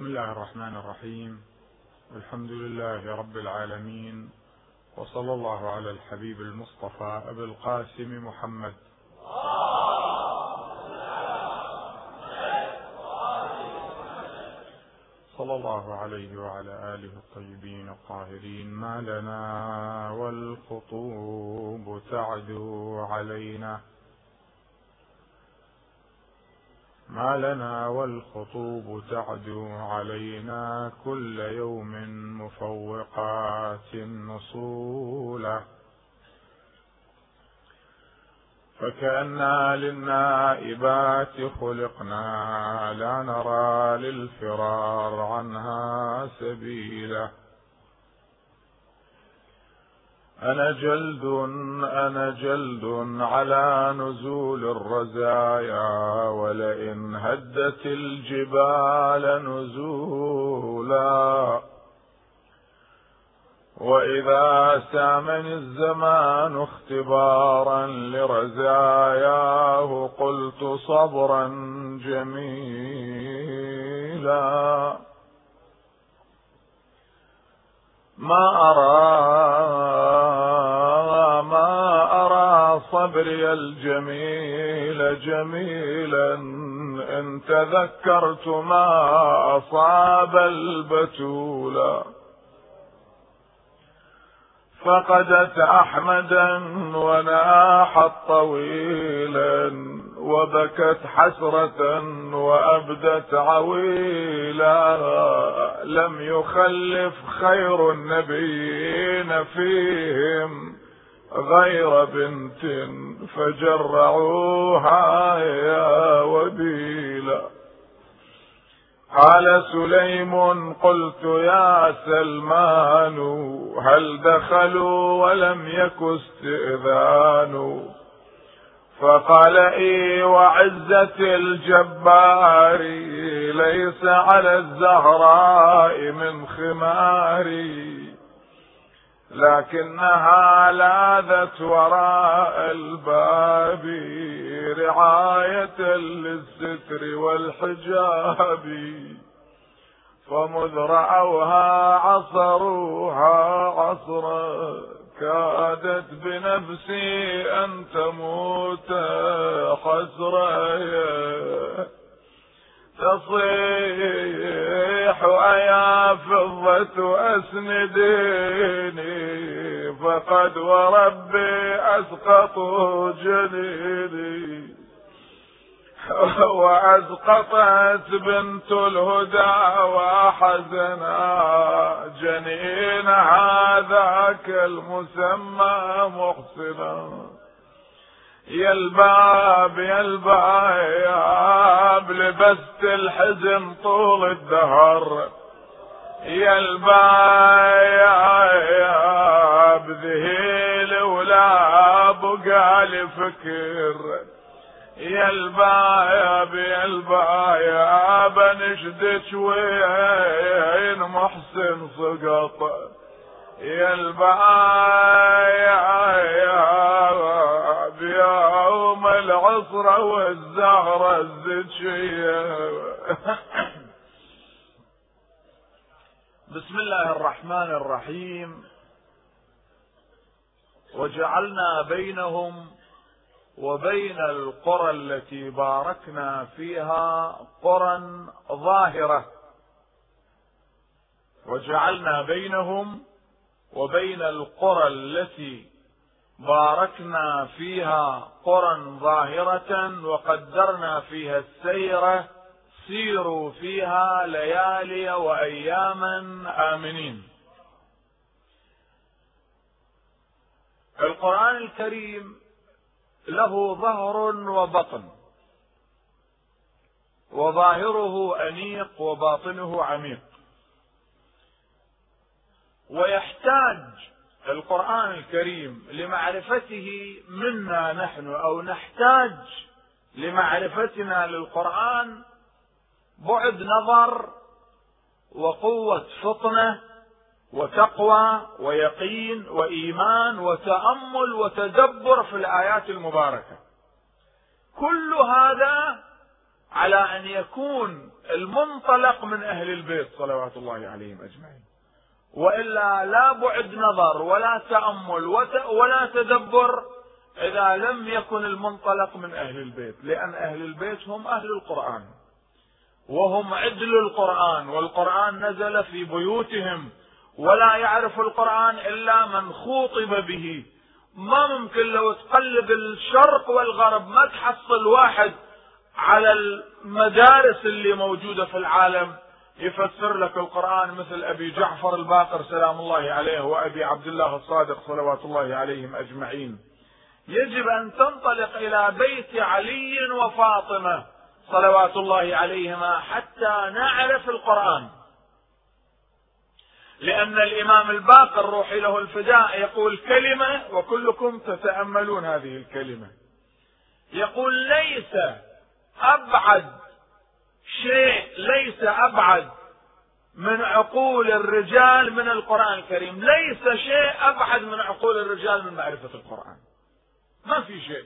بسم الله الرحمن الرحيم. الحمد لله رب العالمين وصلى الله على الحبيب المصطفى ابي القاسم محمد. صلى الله عليه وعلى آله الطيبين الطاهرين. ما لنا والخطوب تعدو علينا. ما لنا والخطوب تعدو علينا كل يوم مفوقات نصولا فكأنا للنائبات خلقنا لا نرى للفرار عنها سبيلا. أنا جلد أنا جلد على نزول الرزايا ولئن هدت الجبال نزولا. وإذا سامني الزمان اختبارا لرزاياه قلت صبرا جميلا. ما أرى صبري الجميل جميلا. إن تذكرت ما أصاب البتولا فقدت أحمدا وناحت طويلا. وبكت حسرة وأبدت عويلا. لم يخلف خير النبيين فيهم غير بنت فجرعوها يا وبيلا قال سليم قلت يا سلمان هل دخلوا ولم يك استئذان؟ فقال إي وعزة الجبار ليس على الزهراء من خماري لكنها لاذت وراء الباب رعاية للستر والحجاب. فمذ رأوها عصروها عصرا. كادت بنفسي أن تموت حسرا تصيح أيا فضة أسنديني فقد وربي أسقطوا جنيني. وأسقطت بنت الهدى وحزنا جنين هذاك المسمى محسنا يا الباب يا الباب لبست الحزن طول الدهر. يا الباب ذهيل ولا بقى لي فكر يا الباب يا الباب نشدك وين محسن سقط. يا الباب يوم العصرة والزهرة الزكية. بسم الله الرحمن الرحيم. وجعلنا بينهم وبين القرى التي باركنا فيها قرى ظاهرة. وجعلنا بينهم وبين القرى التي باركنا فيها قرى ظاهرة وقدرنا فيها السير سيروا فيها ليالي وأياما آمنين. القرآن الكريم له ظهر وبطن. وظاهره أنيق وباطنه عميق. ويحتاج القرآن الكريم لمعرفته منا نحن أو نحتاج لمعرفتنا للقرآن بعد نظر وقوة فطنة وتقوى ويقين وإيمان وتأمل وتدبر في الآيات المباركة. كل هذا على أن يكون المنطلق من أهل البيت صلوات الله عليهم أجمعين. وإلا لا بعد نظر ولا تأمل ولا تدبر إذا لم يكن المنطلق من أهل البيت لأن أهل البيت هم أهل القرآن. وهم عدل القرآن والقرآن نزل في بيوتهم ولا يعرف القرآن إلا من خوطب به. ما ممكن لو تقلب الشرق والغرب ما تحصل واحد على المدارس اللي موجودة في العالم يفسر لك القرآن مثل أبي جعفر الباقر سلام الله عليه وأبي عبد الله الصادق صلوات الله عليهم أجمعين. يجب أن تنطلق إلى بيت علي وفاطمة صلوات الله عليهما حتى نعرف القرآن. لأن الإمام الباقر روحي له الفداء يقول كلمة وكلكم تتأملون هذه الكلمة. يقول ليس أبعد شيء ليس أبعد من عقول الرجال من القرآن الكريم. ليس شيء أبعد من عقول الرجال من معرفة القرآن. ما في شيء.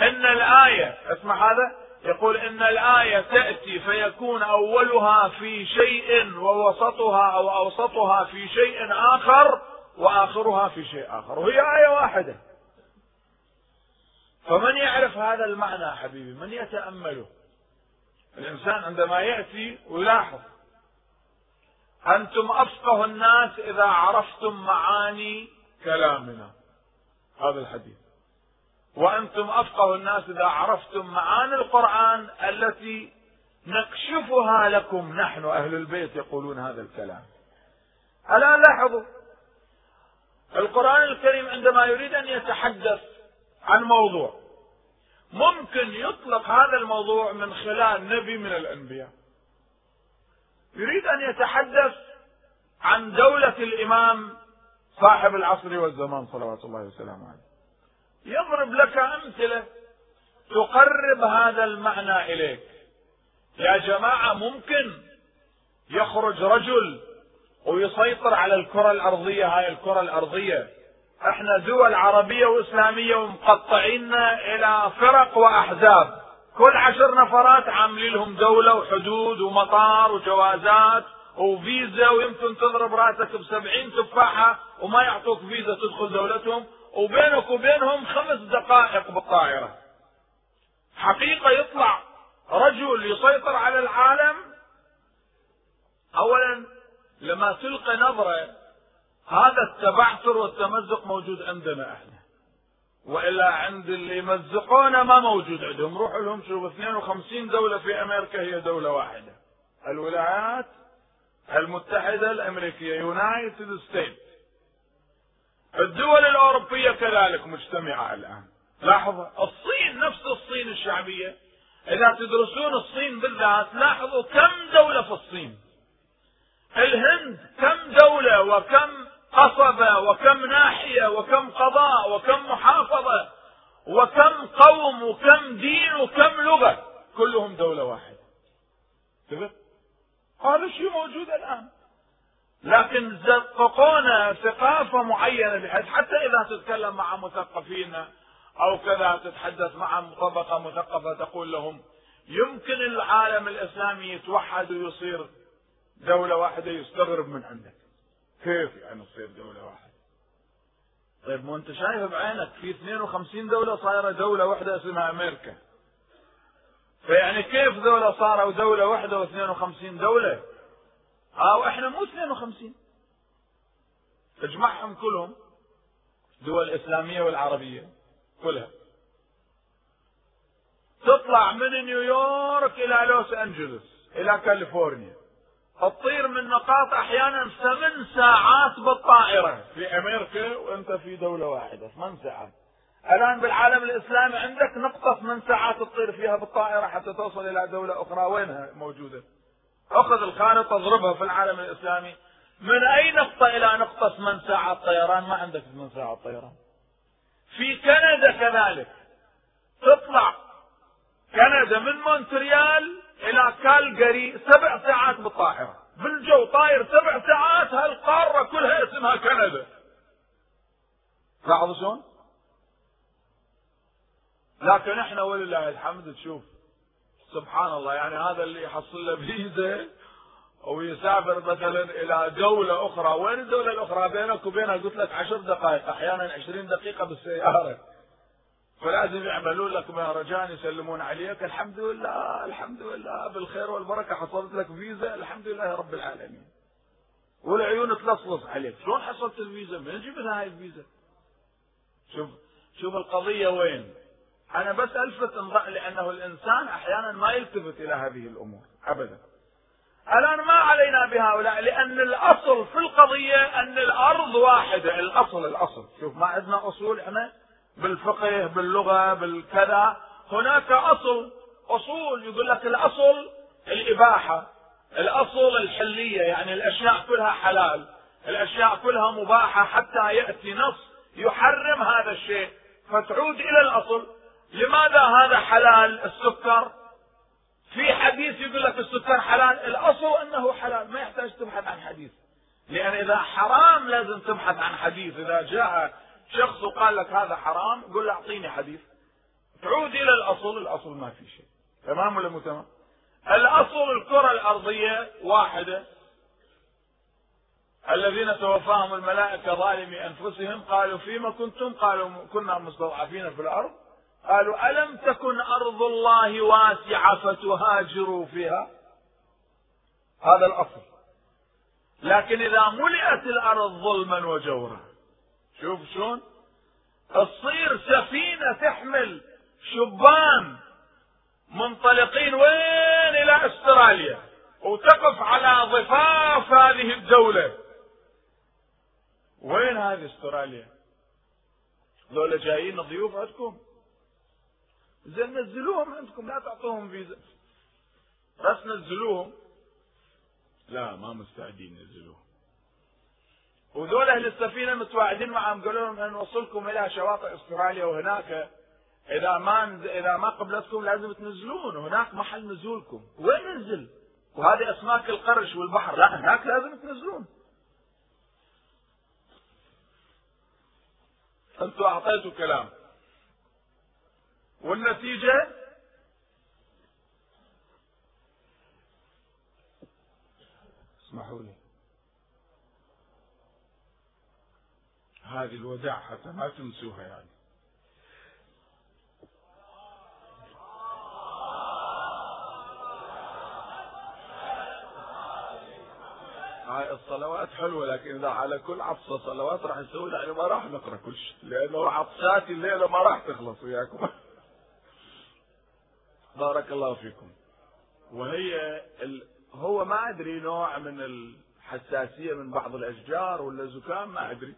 إن الآية اسمع هذا يقول إن الآية تأتي فيكون أولها في شيء ووسطها أو أوسطها في شيء آخر وآخرها في شيء آخر. وهي آية واحدة. فمن يعرف هذا المعنى حبيبي؟ من يتأمله؟ الإنسان عندما يأتي ويلاحظ. أنتم أفقه الناس إذا عرفتم معاني كلامنا. هذا الحديث. وأنتم أفقه الناس إذا عرفتم معاني القرآن التي نكشفها لكم. نحن أهل البيت يقولون هذا الكلام. الآن لاحظوا القرآن الكريم عندما يريد أن يتحدث عن موضوع ممكن يطلق هذا الموضوع من خلال نبي من الأنبياء. يريد أن يتحدث عن دولة الإمام صاحب العصر والزمان صلوات الله وسلامه عليه. يضرب لك أمثلة تقرب هذا المعنى إليك. يا جماعة ممكن يخرج رجل ويسيطر على الكرة الأرضية هاي الكرة الأرضية. إحنا دول عربية وإسلامية ومقطعين إلى فرق وأحزاب. كل عشر نفرات عاملين لهم دولة وحدود ومطار وجوازات وفيزا ويمكن تضرب رأسك بسبعين تفاحة وما يعطوك فيزا تدخل دولتهم. وبينك وبينهم خمس دقائق بالطائرة. حقيقة يطلع رجل يسيطر على العالم. أولا لما تلقى نظرة هذا التبعثر والتمزق موجود عندنا إحنا. وإلا عند اللي يمزقونا ما موجود عندهم. روحوا لهم شوف 52 دولة في أمريكا هي دولة واحدة. الولايات المتحدة الأمريكية يونايتد ستيت الدول الأوروبية كذلك مجتمعة الآن. لاحظ الصين نفس الصين الشعبية. إذا تدرسون الصين بالذات لاحظوا كم دولة في الصين. الهند كم دولة وكم قصبة وكم ناحية وكم قضاء وكم محافظة وكم قوم وكم دين وكم لغة. كلهم دولة واحدة. هذا الشيء موجود الآن. لكن زققونا ثقافة معينة بحيث حتى إذا تتكلم مع مثقفين أو كذا تتحدث مع طبقة مثقفة تقول لهم يمكن العالم الإسلامي يتوحد ويصير دولة واحدة يستغرب من عندك. كيف يعني تصير دولة واحدة؟ طيب مو أنت شايف بعينك في 52 دولة صايرة دولة واحدة اسمها أمريكا. فيعني كيف دولة صاروا دولة واحدة و52 دولة؟ آه إحنا مو 52 اجمعهم كلهم دول الاسلاميه والعربية كلها. تطلع من نيويورك إلى لوس أنجلوس إلى كاليفورنيا. تطير من نقاط أحيانا ثمان ساعات بالطائرة. في أمريكا وأنت في دولة واحدة ثمان ساعات. الآن بالعالم الإسلامي عندك نقطة ثمان ساعات تطير فيها بالطائرة حتى توصل إلى دولة أخرى. وينها موجودة؟ أخذ الخارطة اضربها في العالم الإسلامي. من اي نقطة إلى نقطة ثمان ساعات طيران ما عندك ثمان ساعات طيران في كندا كذلك. تطلع كندا من مونتريال إلى كالجاري سبع ساعات بالطائرة بالجو طاير سبع ساعات هالقارة كلها اسمها كندا. لاحظوا شلون؟ لكن إحنا ولله الحمد تشوف. سبحان الله يعني هذا اللي يحصل له فيزا ويسافر مثلا إلى دولة أخرى. وين الدولة الأخرى؟ بينك وبينها. قلت لك عشر دقائق أحيانا عشرين دقيقة بالسيارة. فلازم يعملون لك مهرجان يسلمون عليك. الحمد لله الحمد لله بالخير والبركة. حصلت لك فيزا الحمد لله رب العالمين. والعيون تلصلص عليك. شلون حصلت الفيزا؟ من جبت هاي الفيزا. شوف شوف القضية وين. أنا بس ألفت لأنه الإنسان أحيانا ما يلتفت إلى هذه الأمور أبدا. الآن ما علينا بهؤلاء لأن الأصل في القضية أن الأرض واحدة الأصل الأصل. شوف ما عندنا أصول إحنا بالفقه باللغة بالكذا. هناك أصل أصول يقول لك الأصل الإباحة الأصل الحلية يعني الأشياء كلها حلال الأشياء كلها مباحة حتى يأتي نص يحرم هذا الشيء. فتعود إلى الأصل. لماذا هذا حلال السكر؟ في حديث يقول لك السكر حلال الأصل أنه حلال ما يحتاج تبحث عن حديث. لأن إذا حرام لازم تبحث عن حديث. إذا جاء شخص وقال لك هذا حرام قل له أعطيني حديث. تعود إلى الأصل الأصل ما في شيء. تمام ولا مو تمام؟ الأصل الكرة الأرضية واحدة. الذين توفاهم الملائكة ظالمي أنفسهم قالوا فيما كنتم؟ قالوا كنا مستضعفين في الأرض. قالوا ألم تكن أرض الله واسعة فتهاجروا فيها؟ هذا الأصل. لكن إذا ملئت الأرض ظلما وجورا شوف شلون؟ تصير سفينة تحمل شبان منطلقين وين إلى أستراليا وتقف على ضفاف هذه الدولة. وين هذه أستراليا؟ ذولا جايين ضيوف عندكم. زين نزلوهم عندكم لا تعطوهم فيزا. بس نزلوهم. لا ما مستعدين ينزلوهم وذول أهل السفينة متواعدين معهم. قالوا لهم نوصلكم إلى شواطئ أستراليا وهناك. إذا ما إذا ما قبلتكم لازم تنزلون. هناك محل نزولكم. وين ننزل؟ وهذه أسماك القرش والبحر. لا هناك لازم تنزلون. أنتم أعطيتوا كلام. والنتيجة؟ اسمحوا لي. هذه الوداع حتى ما تنسوها يعني. هاي الصلوات حلوة لكن إذا على كل عطسة صلوات راح نسوي يعني ما راح نقرأ كل شيء لأنه عطساتي الليلة ما راح تخلص وياكم. بارك الله فيكم. وهي ال... هو ما أدري نوع من الحساسية من بعض الأشجار ولا زكام ما أدري.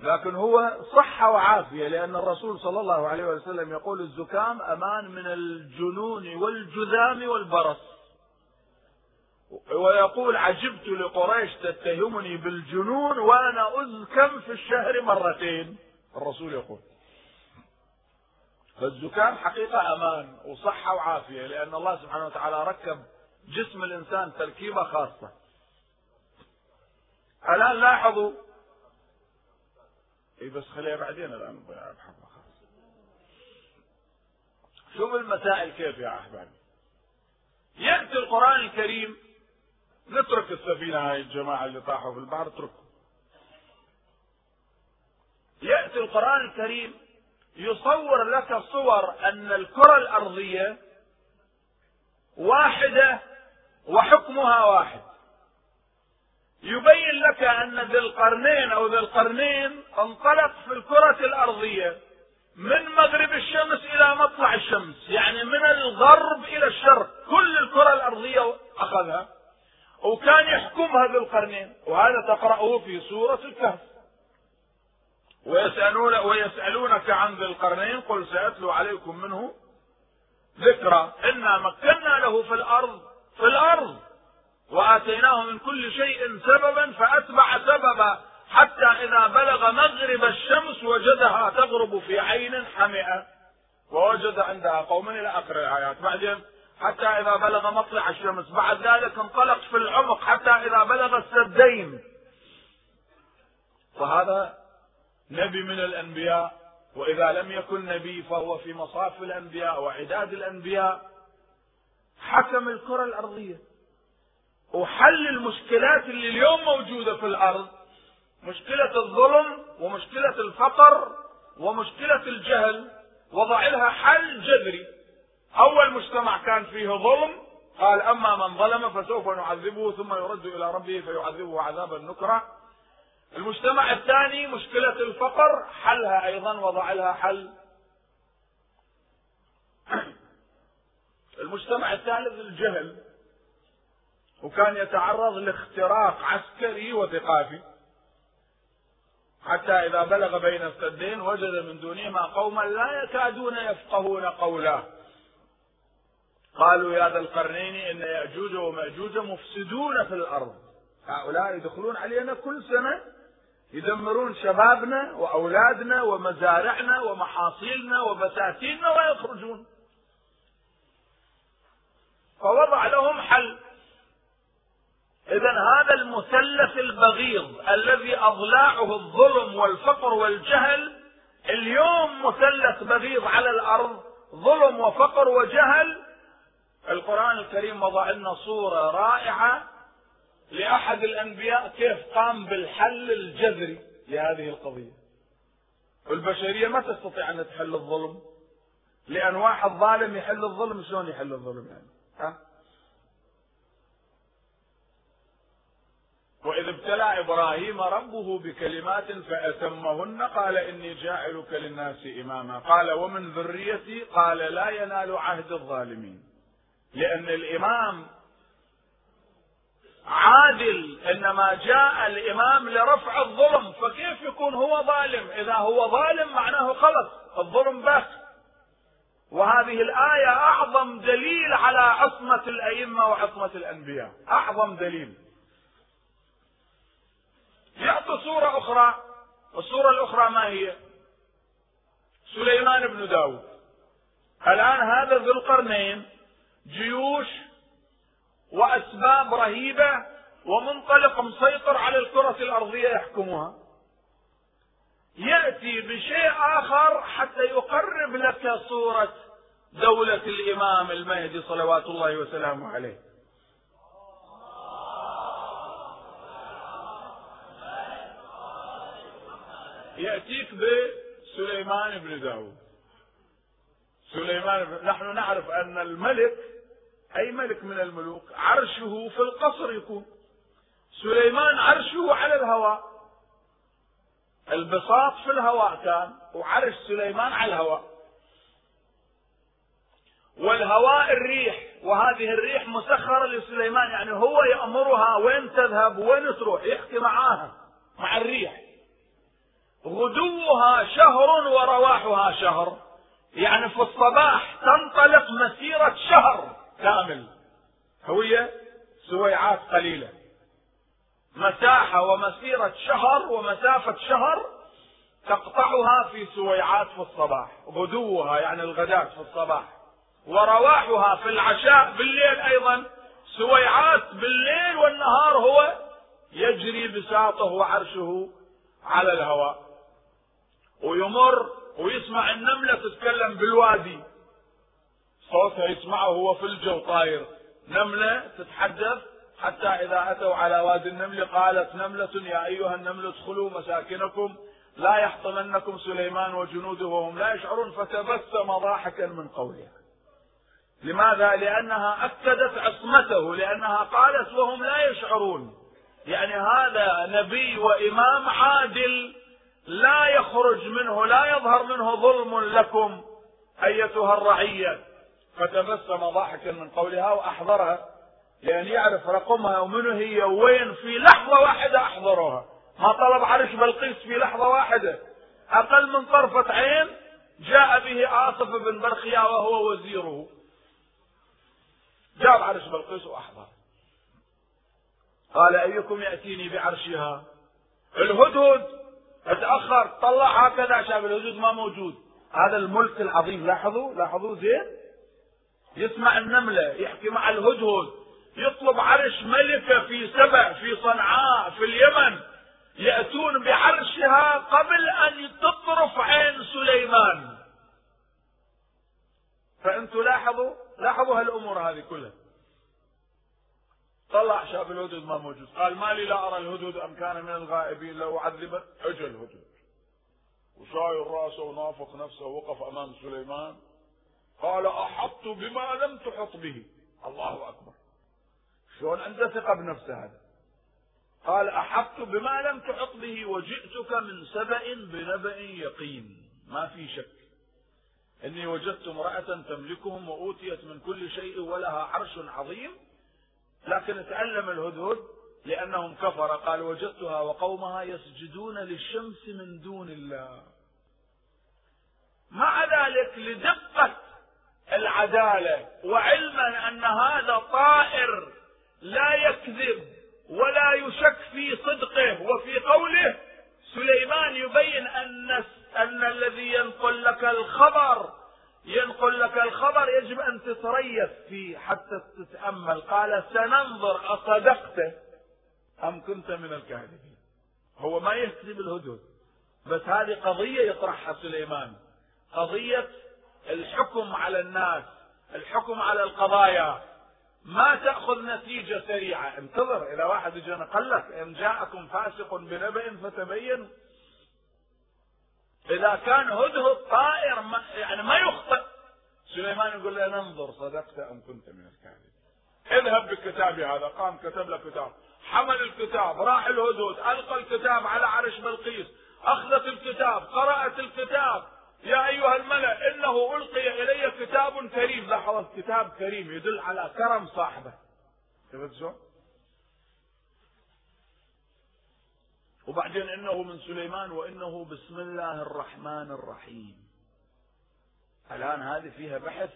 لكن هو صحة وعافية لأن الرسول صلى الله عليه وسلم يقول الزكام أمان من الجنون والجذام والبرص. ويقول عجبت لقريش تتهمني بالجنون وأنا أزكم في الشهر مرتين. الرسول يقول. فالزكام حقيقة أمان وصحة وعافية لأن الله سبحانه وتعالى ركب جسم الإنسان تركيبة خاصة. الآن لاحظوا اي بس خليها بعدين الآن بحفظها خاصة شوف المسائل كيف يا أحبابي. يأتي القرآن الكريم نترك السفينة هاي الجماعة اللي طاحوا في البحر اتركهم. يأتي القرآن الكريم يصور لك صور أن الكرة الأرضية واحدة وحكمها واحد. يبين لك أن ذي القرنين أو ذي القرنين انطلق في الكرة الأرضية من مغرب الشمس إلى مطلع الشمس يعني من الغرب إلى الشرق. كل الكرة الأرضية أخذها وكان يحكمها ذي القرنين وهذا تقرأه في سورة الكهف. ويسألون ويسألونك عن ذي القرنين قل سأتلو عليكم منه ذكرى. إنا مكنا له في الأرض في الأرض. وآتيناه من كل شيء سببا فأتبع سببا حتى إذا بلغ مغرب الشمس وجدها تغرب في عين حمئة. ووجد عندها قوم إلى آخر الآيات. بعدين حتى إذا بلغ مطلع الشمس بعد ذلك انطلق في العمق حتى إذا بلغ السدين. فهذا نبي من الأنبياء وإذا لم يكن نبي فهو في مصاف الأنبياء وعداد الأنبياء. حكم الكرة الأرضية. وحل المشكلات اللي اليوم موجودة في الأرض. مشكلة الظلم ومشكلة الفقر ومشكلة الجهل. وضع لها حل جذري. أول مجتمع كان فيه ظلم قال أما من ظلم فسوف نعذبه ثم يرد إلى ربه فيعذبه عذابا نكرا. المجتمع الثاني مشكلة الفقر حلها أيضا وضع لها حل. المجتمع الثالث الجهل وكان يتعرض لاختراق عسكري وثقافي. حتى إذا بلغ بين السدين وجد من دونهما قوما لا يكادون يفقهون قولا قالوا يا ذا القرنين إن يأجوج ومأجوج مفسدون في الأرض. هؤلاء يدخلون علينا كل سنة. يدمرون شبابنا وأولادنا ومزارعنا ومحاصيلنا وبساتيننا ويخرجون فوضع لهم حل. إذا هذا المثلث البغيض الذي أضلاعه الظلم والفقر والجهل اليوم مثلث بغيض على الأرض ظلم وفقر وجهل. القرآن الكريم وضع لنا صورة رائعة لأحد الأنبياء كيف قام بالحل الجذري لهذه القضية. والبشرية ما تستطيع أن تحل الظلم لأن واحد ظالم يحل الظلم شلون يحل الظلم يعني؟ ها؟ وإذ ابتلى إبراهيم ربه بكلمات فأتمهن قال إني جاعلك للناس إماما. قال ومن ذريتي قال لا ينال عهد الظالمين لأن الإمام عادل إنما جاء الإمام لرفع الظلم فكيف يكون هو ظالم؟ إذا هو ظالم معناه خلص الظلم بس وهذه الآية أعظم دليل على عصمة الأئمة وعصمة الأنبياء. أعظم دليل. يعطي صورة أخرى الصورة الأخرى ما هي؟ سليمان بن داود. الآن هذا ذو القرنين جيوش وأسباب رهيبة ومنطلق مسيطر على الكرة الأرضية يحكمها. يأتي بشيء آخر حتى يقرب لك صورة دولة الإمام المهدي صلوات الله وسلامه عليه. يأتيك بسليمان بن داود. سليمان بن... نحن نعرف أن الملك أي ملك من الملوك عرشه في القصر يكون. سليمان عرشه على الهواء. البساط في الهواء كان وعرش سليمان على الهواء. والهواء الريح وهذه الريح مسخرة لسليمان يعني هو يأمرها وين تذهب وين تروح يحكي معاها مع الريح. غدوها شهر ورواحها شهر. يعني في الصباح تنطلق مسيرة شهر. كامل هوية سويعات قليلة. مساحة ومسيرة شهر ومسافة شهر تقطعها في سويعات في الصباح غدوها يعني الغداة في الصباح ورواحها في العشاء بالليل أيضا. سويعات بالليل والنهار هو يجري بساطه وعرشه على الهواء. ويمر ويسمع النملة تتكلم بالوادي. صوتها يسمعه وهو في الجو طاير. نملة تتحدث حتى إذا أتوا على وادي النمل قالت نملة يا أيها النمل ادخلوا مساكنكم لا يحطمنكم سليمان وجنوده وهم لا يشعرون. فتبسم ضاحكا من قولها. لماذا؟ لأنها أكدت عصمته لأنها قالت وهم لا يشعرون. يعني هذا نبي وإمام عادل لا يخرج منه لا يظهر منه ظلم لكم أيتها الرعية. فتبسم ضاحكا من قولها وأحضرها لأن يعرف رقمها ومنو هي وين في لحظة واحدة أحضرها ما طلب عرش بلقيس في لحظة واحدة. أقل من طرفة عين جاء به آصف بن برخيا وهو وزيره. جاب عرش بلقيس وأحضر. قال أيكم يأتيني بعرشها؟ الهدهد! أتأخر! طلع هكذا شاف الهدهد ما موجود. هذا الملك العظيم. لاحظوا؟ لاحظوا؟ زين؟ يسمع النملة يحكي مع الهدهد يطلب عرش ملكة في سبع في صنعاء في اليمن. يأتون بعرشها قبل أن تطرف عين سليمان. فأنتم لاحظوا؟ لاحظوا هالأمور هذه كلها. طلع شاف الهدهد ما موجود. قال ما لي لا أرى الهدهد أم كان من الغائبين لو عذبه اجى الهدهد. وشايل رأسه ونافق نفسه ووقف أمام سليمان. قال احطت بما لم تحط به. الله أكبر. شلون عنده ثقة بنفسه هذا؟ قال احطت بما لم تحط به وجئتك من سبأ بنبأ يقين. ما في شك. إني وجدت امرأة تملكهم وأوتيت من كل شيء ولها عرش عظيم لكن تعلم الهدهد لأنهم كفر. قال وجدتها وقومها يسجدون للشمس من دون الله. مع ذلك لدقة العدالة. وعلما أن هذا طائر لا يكذب ولا يشك في صدقه وفي قوله سليمان يبين أن أن الذي ينقل لك الخبر ينقل لك الخبر يجب أن تتريث فيه حتى تتأمل. قال سننظر أصدقت أم كنت من الكاذبين؟ هو ما يكذب الهدهد بس هذه قضية يطرحها سليمان. قضية الحكم على الناس الحكم على القضايا. ما تأخذ نتيجة سريعة. انتظر إذا واحد اجى نقل لك إن جاءكم فاسق بنبأ فتبين. إذا كان هدهد طائر ما يعني ما يخطئ. سليمان يقول له ننظر صدقت أم كنت من الكاذبين. اذهب بكتابي هذا. قام كتب له كتاب. حمل الكتاب راح الهدهد ألقى الكتاب على عرش بلقيس. أخذت الكتاب قرأت الكتاب. يا أيها الملأ إنه ألقي إلي كتاب كريم. لاحظ كتاب كريم يدل على كرم صاحبه. شفت شو؟ وبعدين إنه من سليمان وإنه بسم الله الرحمن الرحيم. الآن هذه فيها بحث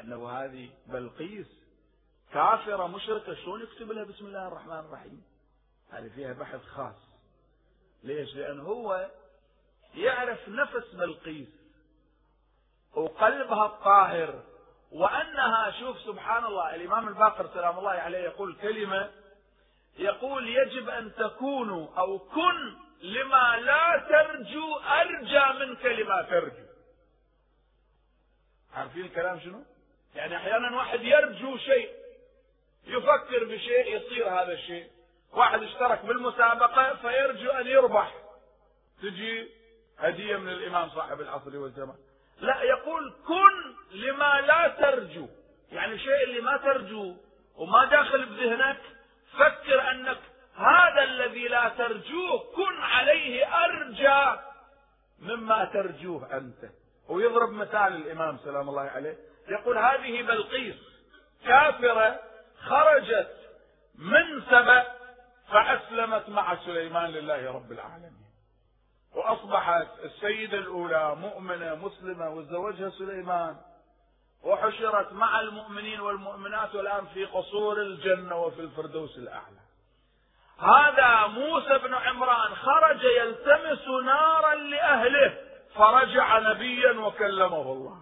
أنه هذه بلقيس كافرة مشركة شلون يكتب لها بسم الله الرحمن الرحيم؟ هذه فيها بحث خاص. ليش؟ لأن هو يعرف نفس بلقيس. وقلبها الطاهر. وأنها شوف سبحان الله الإمام الباقر سلام الله عليه يقول كلمة يقول يجب أن تكونوا أو كن لما لا ترجو أرجى منك لما ترجو. عارفين الكلام شنو؟ يعني أحيانا واحد يرجو شيء يفكر بشيء يصير هذا الشيء. واحد اشترك بالمسابقة فيرجو أن يربح. تجي هدية من الإمام صاحب العصر والزمان لا يقول كن لما لا ترجو. يعني الشيء اللي ما ترجو وما داخل بذهنك فكر أنك هذا الذي لا ترجوه كن عليه أرجى مما ترجوه أنت. ويضرب مثال الإمام سلام الله عليه. يقول هذه بلقيس كافرة خرجت من سبأ فأسلمت مع سليمان لله رب العالمين. وأصبحت السيدة الأولى مؤمنة مسلمة وتزوجها سليمان وحشرت مع المؤمنين والمؤمنات والآن في قصور الجنة وفي الفردوس الأعلى. هذا موسى بن عمران خرج يلتمس نارا لأهله فرجع نبيا وكلمه الله.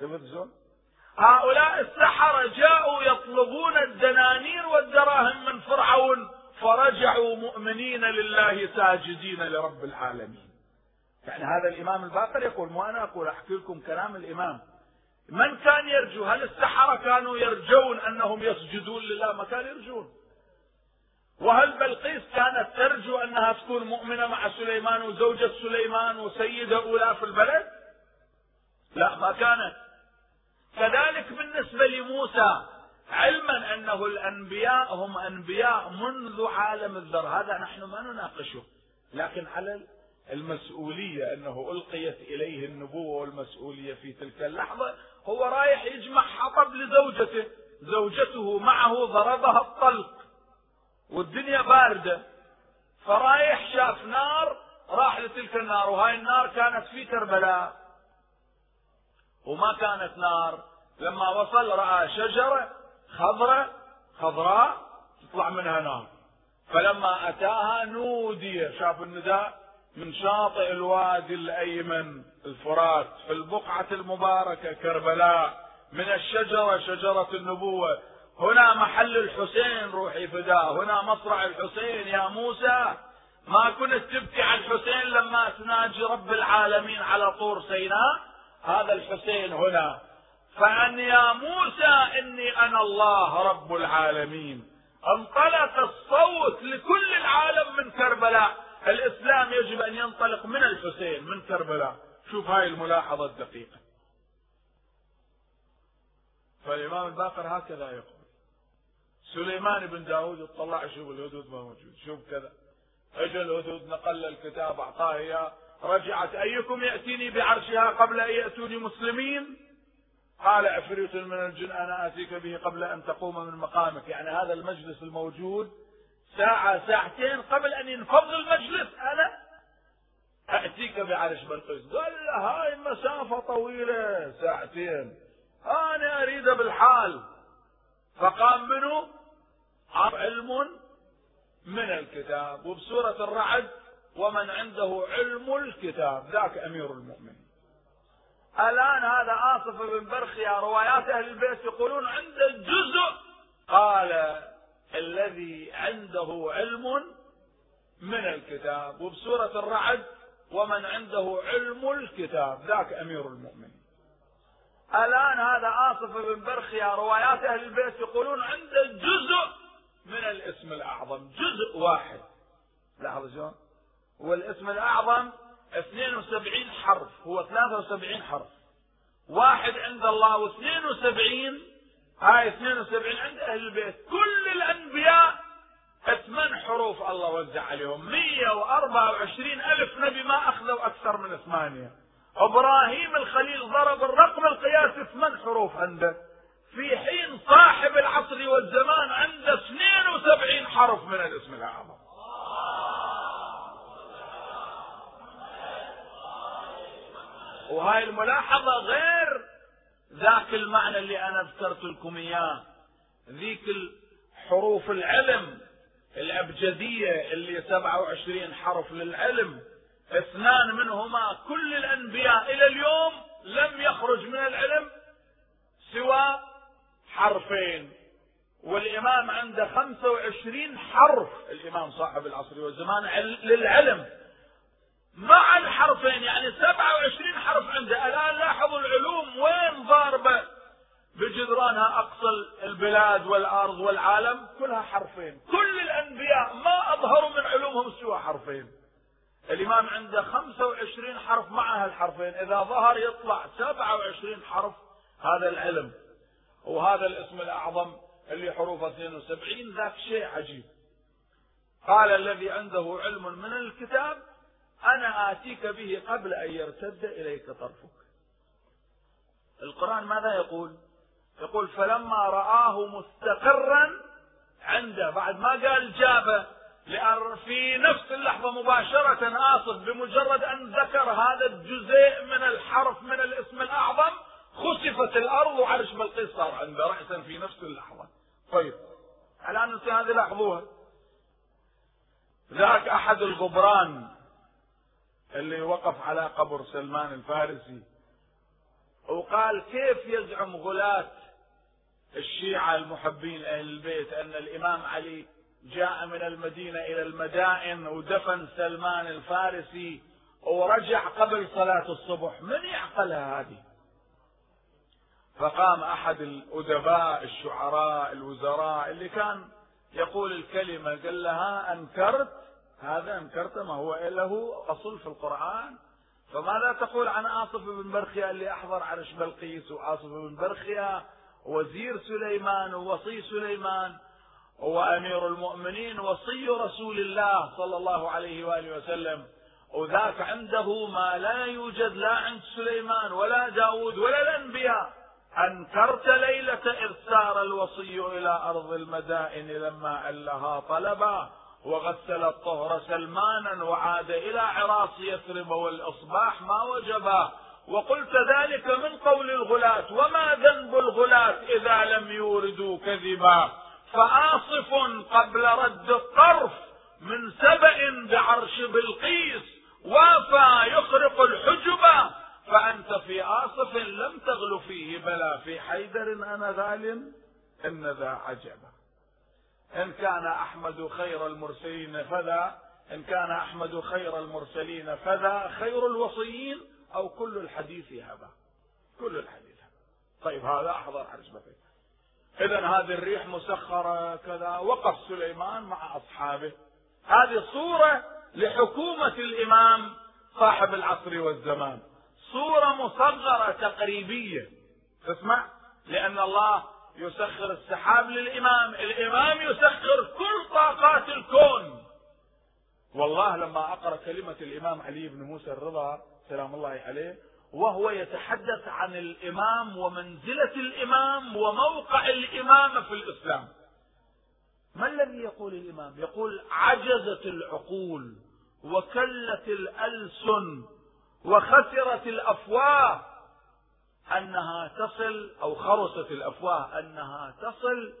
تفهمون هؤلاء السحرة جاءوا يطلبون الدنانير والدراهم من فرعون فرجعوا مؤمنين لله ساجدين لرب العالمين. يعني هذا الإمام الباقر يقول مو أنا أقول أحكي لكم كلام الإمام. من كان يرجو؟ هل السحرة كانوا يرجون أنهم يسجدون لله؟ ما كانوا يرجون. وهل بلقيس كانت ترجو أنها تكون مؤمنة مع سليمان وزوجة سليمان وسيدة أولى في البلد؟ لا ما كانت. كذلك بالنسبة لموسى علما انه الانبياء هم انبياء منذ عالم الذر. هذا نحن ما نناقشه. لكن على المسؤولية انه القيت اليه النبوة والمسؤولية في تلك اللحظة هو رايح يجمع حطب لزوجته. زوجته معه ضربها الطلق. والدنيا باردة. فرايح شاف نار راح لتلك النار وهاي النار كانت في كربلاء. وما كانت نار. لما وصل رأى شجرة خضراء خضراء تطلع منها نار. فلما أتاها نودي شاف النداء من شاطئ الوادي الأيمن الفرات في البقعة المباركة كربلاء من الشجرة شجرة النبوة. هنا محل الحسين روحي فداه هنا مصرع الحسين. يا موسى ما كنت تبكي على الحسين لما تناجي رب العالمين على طور سيناء؟ هذا الحسين هنا. فأن يا موسى إني أنا الله رب العالمين. انطلق الصوت لكل العالم من كربلاء. الإسلام يجب أن ينطلق من الحسين من كربلاء. شوف هاي الملاحظة الدقيقة. فالإمام الباقر هكذا يقول. سليمان بن داود اطلع شوف الهدود ما موجود. شوف كذا. اجى الهدود نقل الكتاب أعطاه إياه. رجعت أيكم يأتيني بعرشها قبل أن يأتوني مسلمين؟ قال عفريت من الجن أنا آتيك به قبل أن تقوم من مقامك. يعني هذا المجلس الموجود ساعة ساعتين قبل أن ينفض المجلس. أنا اتيك بعرش بلقيس قال له هاي مسافة طويلة ساعتين. أنا أريد بالحال. فقام منه علم من الكتاب. وبسورة الرعد ومن عنده علم الكتاب. ذاك أمير المؤمنين. الآن هذا آصف بن برخيا روايات أهل البيت يقولون عنده جزء قال الذي عنده علم من الكتاب وبسورة الرعد ومن عنده علم الكتاب ذاك أمير المؤمنين. الآن هذا آصف بن برخيا روايات أهل البيت يقولون عنده جزء من الاسم الأعظم. جزء واحد. لاحظ شلون؟ والاسم الأعظم 72 حرف هو 73 حرف. واحد عند الله و72 هاي 72 عند أهل البيت. كل الأنبياء ثمان حروف الله وزع عليهم. 124 ألف نبي ما أخذوا أكثر من ثمانية. إبراهيم الخليل ضرب الرقم القياسي ثمان حروف عنده. في حين صاحب العصر والزمان عنده 72 حرف من الاسم الأعظم. وهاي الملاحظة غير ذاك المعنى اللي أنا ذكرت لكم إياه. ذيك حروف العلم الأبجدية اللي 27 حرف للعلم اثنان منهما كل الأنبياء إلى اليوم لم يخرج من العلم سوى حرفين. والإمام عنده 25 حرف الإمام صاحب العصر والزمان للعلم. مع الحرفين يعني 27 حرف عنده الآن لاحظوا العلوم وين ضاربة؟ بجدرانها أقصى البلاد والأرض والعالم كلها حرفين. كل الأنبياء ما أظهروا من علومهم سوى حرفين. الإمام عنده 25 حرف مع هالحرفين. إذا ظهر يطلع 27 حرف هذا العلم. وهذا الاسم الأعظم اللي حروفه 72 ذاك شيء عجيب. قال الذي عنده علم من الكتاب أنا آتيك به قبل أن يرتد إليك طرفك. القرآن ماذا يقول؟ يقول فلما رآه مستقرا عنده. بعد ما قال جابه لأن في نفس اللحظة مباشرة آصف بمجرد أن ذكر هذا الجزء من الحرف من الاسم الأعظم خسفت الأرض وعرش بلقيس صار عنده رأسا في نفس اللحظة. طيب الآن هذه لاحظوها ذاك أحد الغبران اللي وقف على قبر سلمان الفارسي. وقال كيف يزعم غلاة الشيعة المحبين أهل البيت أن الإمام علي جاء من المدينة إلى المدائن ودفن سلمان الفارسي ورجع قبل صلاة الصبح؟ من يعقلها هذه؟ فقام أحد الأدباء الشعراء الوزراء اللي كان يقول الكلمة قال لها أنكرت هذا أنكرت ما هو له أصل في القرآن. فماذا تقول عن آصف بن برخيا اللي أحضر عرش بلقيس وآصف بن برخيا وزير سليمان ووصي سليمان وأمير المؤمنين وصي رسول الله صلى الله عليه وآله وسلم وذاك عنده ما لا يوجد لا عند سليمان ولا داود ولا الأنبياء. أنكرت ليلة إذ سار الوصي إلى أرض المدائن لما ألها طلبا. وغسل الطهر سلمانا وعاد إلى عراس يثرب والإصباح ما وجبا. وقلت ذلك من قول الغلاة وما ذنب الغلاة إذا لم يوردوا كذبا. فآصف قبل رد الطرف من سبأ بعرش بلقيس وافى يخرق الحجب. فأنت في آصف لم تغل فيه بلا في حيدر أنا ذال إن ذا عجبا إن كان أحمد خير المرسلين فذا إن كان أحمد خير المرسلين فذا خير الوصيين أو كل الحديث هبا كل الحديث هبا طيب هذا أحضر بقية. إذا هذه الريح مسخرة كذا وقف سليمان مع أصحابه. هذه صورة لحكومة الإمام صاحب العصر والزمان. صورة مصغرة تقريبية. تسمع لأن الله يسخر السحاب للإمام. الإمام يسخر كل طاقات الكون. والله لما أقرأ كلمة الإمام علي بن موسى الرضا سلام الله عليه وهو يتحدث عن الإمام ومنزلة الإمام وموقع الإمامة في الإسلام. ما الذي يقول الإمام؟ يقول عجزت العقول وكلت الألسن وخسرت الأفواه. أنها تصل أو خرست الأفواه أنها تصل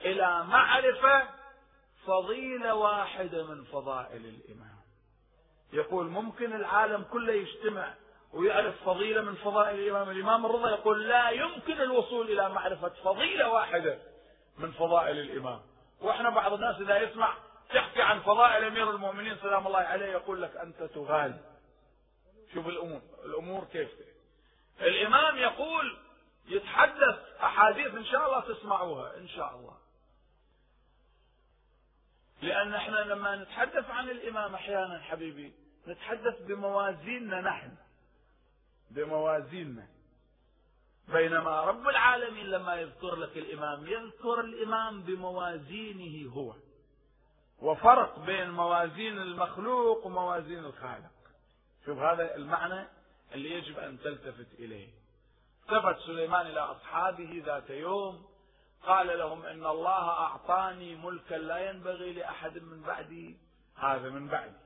إلى معرفة فضيلة واحدة من فضائل الإمام يقول ممكن العالم كله يجتمع ويعرف فضيلة من فضائل الإمام الإمام الرضا يقول لا يمكن الوصول إلى معرفة فضيلة واحدة من فضائل الإمام وإحنا بعض الناس إذا يسمع تحكي عن فضائل أمير المؤمنين سلام الله عليه يقول لك أنت تغالي. شوف الأمور. الأمور كيف الإمام يقول يتحدث أحاديث إن شاء الله تسمعوها إن شاء الله. لأن إحنا لما نتحدث عن الإمام أحيانا حبيبي نتحدث بموازيننا نحن. بموازيننا. بينما رب العالمين لما يذكر لك الإمام يذكر الإمام بموازينه هو. وفرق بين موازين المخلوق وموازين الخالق. شوف هذا المعنى اللي يجب أن تلتفت إليه. التفت سليمان إلى أصحابه ذات يوم قال لهم إن الله أعطاني ملكا لا ينبغي لأحد من بعدي هذا من بعدي.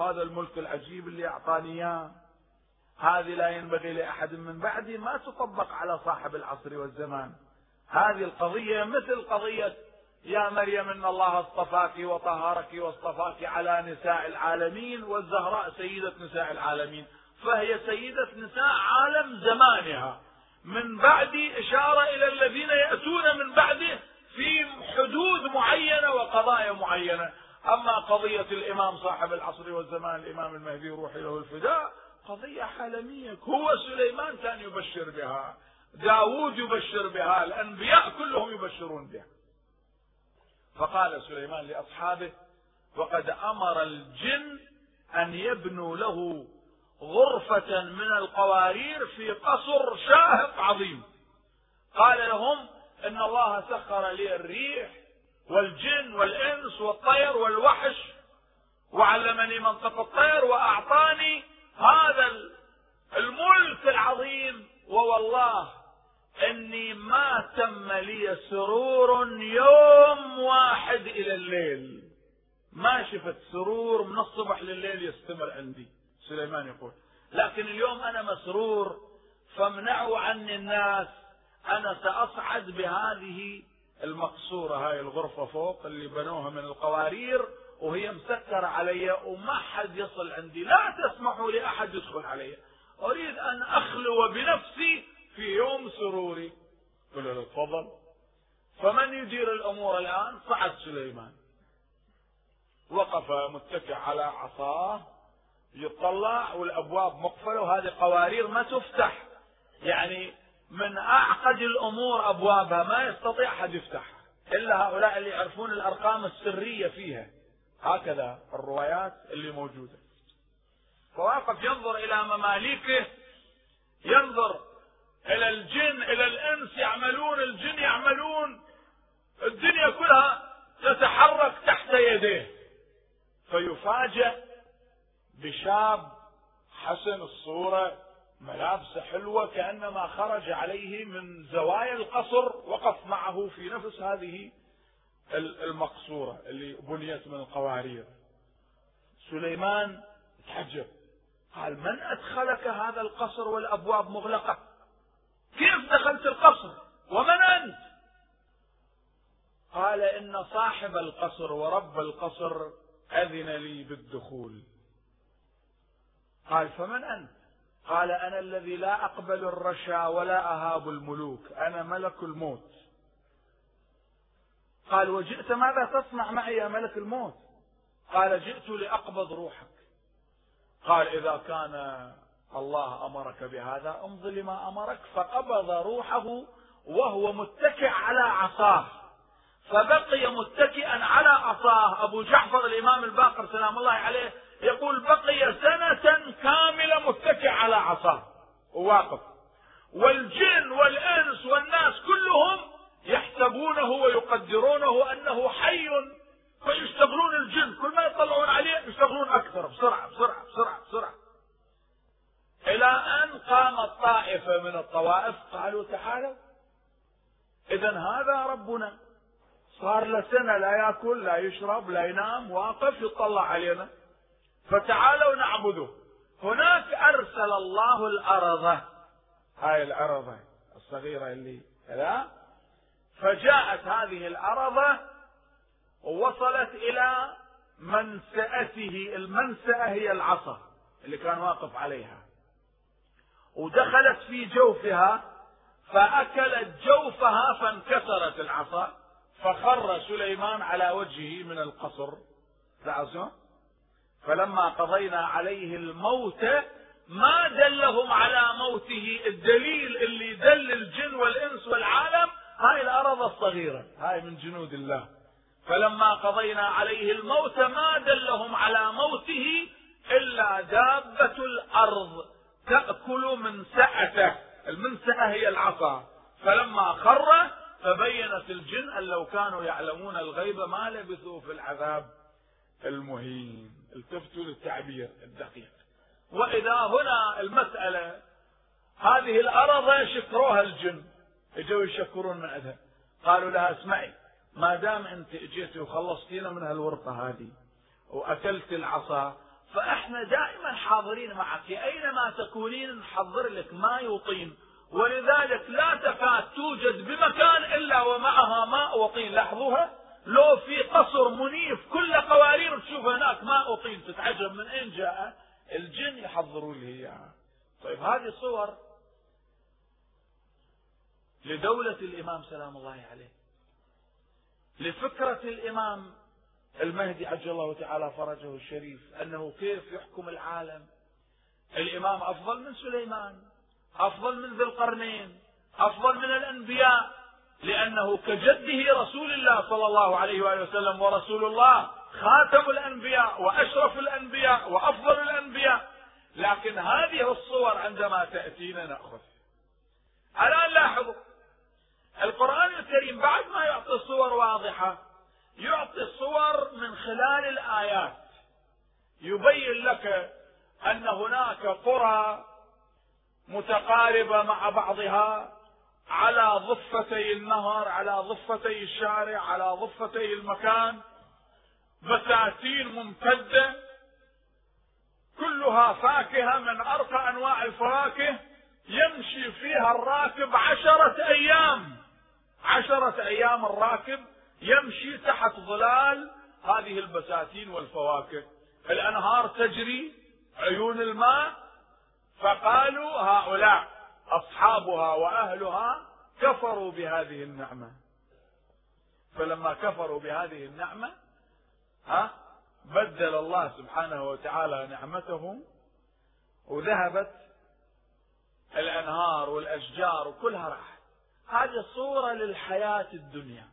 هذا الملك العجيب اللي أعطاني إياه. هذه لا ينبغي لأحد من بعدي ما تطبق على صاحب العصر والزمان. هذه القضية مثل قضية يا مريم إن الله اصطفاك وطهرك واصطفاك على نساء العالمين والزهراء سيدة نساء العالمين. فهي سيدة نساء عالم زمانها. من بعد إشارة إلى الذين يأتون من بعده في حدود معينة وقضايا معينة. أما قضية الإمام صاحب العصر والزمان الإمام المهدي روحي له الفداء قضية عالمية. هو سليمان كان يبشر بها داود يبشر بها الأنبياء كلهم يبشرون بها. فقال سليمان لأصحابه وقد أمر الجن أن يبنوا له غرفة من القوارير في قصر شاهق عظيم. قال لهم إن الله سخر لي الريح والجن والإنس والطير والوحش وعلمني منطق الطير وأعطاني هذا الملك العظيم ووالله إني ما تم لي سرور يوم واحد إلى الليل. ما شفت سرور من الصبح لليل يستمر عندي. سليمان يقول لكن اليوم أنا مسرور فامنعوا عني الناس أنا سأصعد بهذه المقصورة هاي الغرفة فوق اللي بنوها من القوارير وهي مسكرة علي وما حد يصل عندي لا تسمحوا لأحد يدخل علي. أريد أن أخلو بنفسي في يوم سروري. قل له تفضل. فمن يدير الأمور الآن؟ صعد سليمان. وقف متكئ على عصاه. يطلع والأبواب مقفلة وهذه قوارير ما تفتح. يعني من أعقد الأمور أبوابها ما يستطيع أحد يفتحها. إلا هؤلاء اللي يعرفون الأرقام السرية فيها. هكذا الروايات اللي موجودة. فواقف ينظر إلى مماليكه ينظر إلى الجن إلى الإنس يعملون الجن يعملون. الدنيا كلها تتحرك تحت يديه. فيفاجأ بشاب حسن الصورة ملابسه حلوة كأنما خرج عليه من زوايا القصر وقف معه في نفس هذه المقصورة اللي بنيت من القوارير. سليمان تعجب قال من أدخلك هذا القصر والأبواب مغلقة؟ كيف دخلت القصر؟ ومن أنت؟ قال إن صاحب القصر ورب القصر أذن لي بالدخول. قال فمن أنت؟ قال أنا الذي لا أقبل الرشا ولا أهاب الملوك أنا ملك الموت. قال وجئت ماذا تصنع معي يا ملك الموت؟ قال جئت لأقبض روحك. قال إذا كان الله أمرك بهذا امض لما أمرك فقبض روحه وهو متكئ على عصاه. فبقي متكئا على عصاه. أبو جعفر الإمام الباقر سلام الله عليه يقول بقي سنة كاملة متكئ على عصاه وواقف والجن والإنس والناس كلهم يحسبونه ويقدرونه أنه حي فيشتغلون الجن. كل ما يطلعون عليه يشتغلون أكثر. بسرعة بسرعة بسرعة بسرعة. إلى أن قامت طائفة من الطوائف. قالوا تعالوا. إذا هذا ربنا. صار له سنة لا يأكل لا يشرب لا ينام. واقف يطلع علينا. فتعالوا نعبده. هناك أرسل الله الأرضة هاي الأرضة الصغيرة اللي لا فجاءت هذه الأرضة ووصلت إلى منسأته. المنسأة هي العصا اللي كان واقف عليها. ودخلت في جوفها فأكلت جوفها فانكسرت العصا فخر سليمان على وجهه من القصر. لاحظوا فلما قضينا عليه الموت ما دلهم على موته. الدليل اللي دل الجن والإنس والعالم هاي الأرض الصغيرة هاي من جنود الله. فلما قضينا عليه الموت ما دلهم على موته إلا دابة الأرض تأكل من سعته. المنسأة هي العصا. فلما خر فبينت الجن أن لو كانوا يعلمون الغيب ما لبثوا في العذاب المهين. التفتوا للتعبير الدقيق. وإذا هنا المسألة هذه الأرض شكروها الجن. إجوا يشكرون من عندها قالوا لها اسمعي ما دام أنت إجيتي وخلصتينا من هالورطة هذه وأكلت العصا فإحنا دائما حاضرين معك. أينما تكونين نحضر لك ما يطين ولذلك لا تكاد توجد بمكان إلا ومعها ماء وطين. لاحظوها؟ لو في قصر منيف كل قوارير تشوف هناك ماء وطين تتعجب من أين جاء؟ الجن يحضروا لي إياها. طيب هذه صور لدولة الإمام سلام الله عليه لفكرة الإمام المهدي عجل الله تعالى فرجه الشريف أنه كيف يحكم العالم. الإمام أفضل من سليمان أفضل من ذي القرنين أفضل من الأنبياء. لأنه كجده رسول الله صلى الله عليه وآله وسلم ورسول الله خاتم الأنبياء وأشرف الأنبياء وأفضل الأنبياء. لكن هذه الصور عندما تأتينا نأخذ. الآن لاحظوا القرآن الكريم بعد ما يعطي صور واضحة يعطي صور من خلال الآيات. يبين لك أن هناك قرى متقاربة مع بعضها. على ضفتي النهر على ضفتي الشارع على ضفتي المكان بساتين ممتدة كلها فاكهة من أرقى أنواع الفواكه يمشي فيها الراكب عشرة أيام. عشرة أيام الراكب يمشي تحت ظلال هذه البساتين والفواكه. الأنهار تجري عيون الماء فقالوا هؤلاء أصحابها وأهلها كفروا بهذه النعمة. فلما كفروا بهذه النعمة ها بدل الله سبحانه وتعالى نعمتهم وذهبت الأنهار والأشجار وكلها راحت. هذه صورة للحياة الدنيا.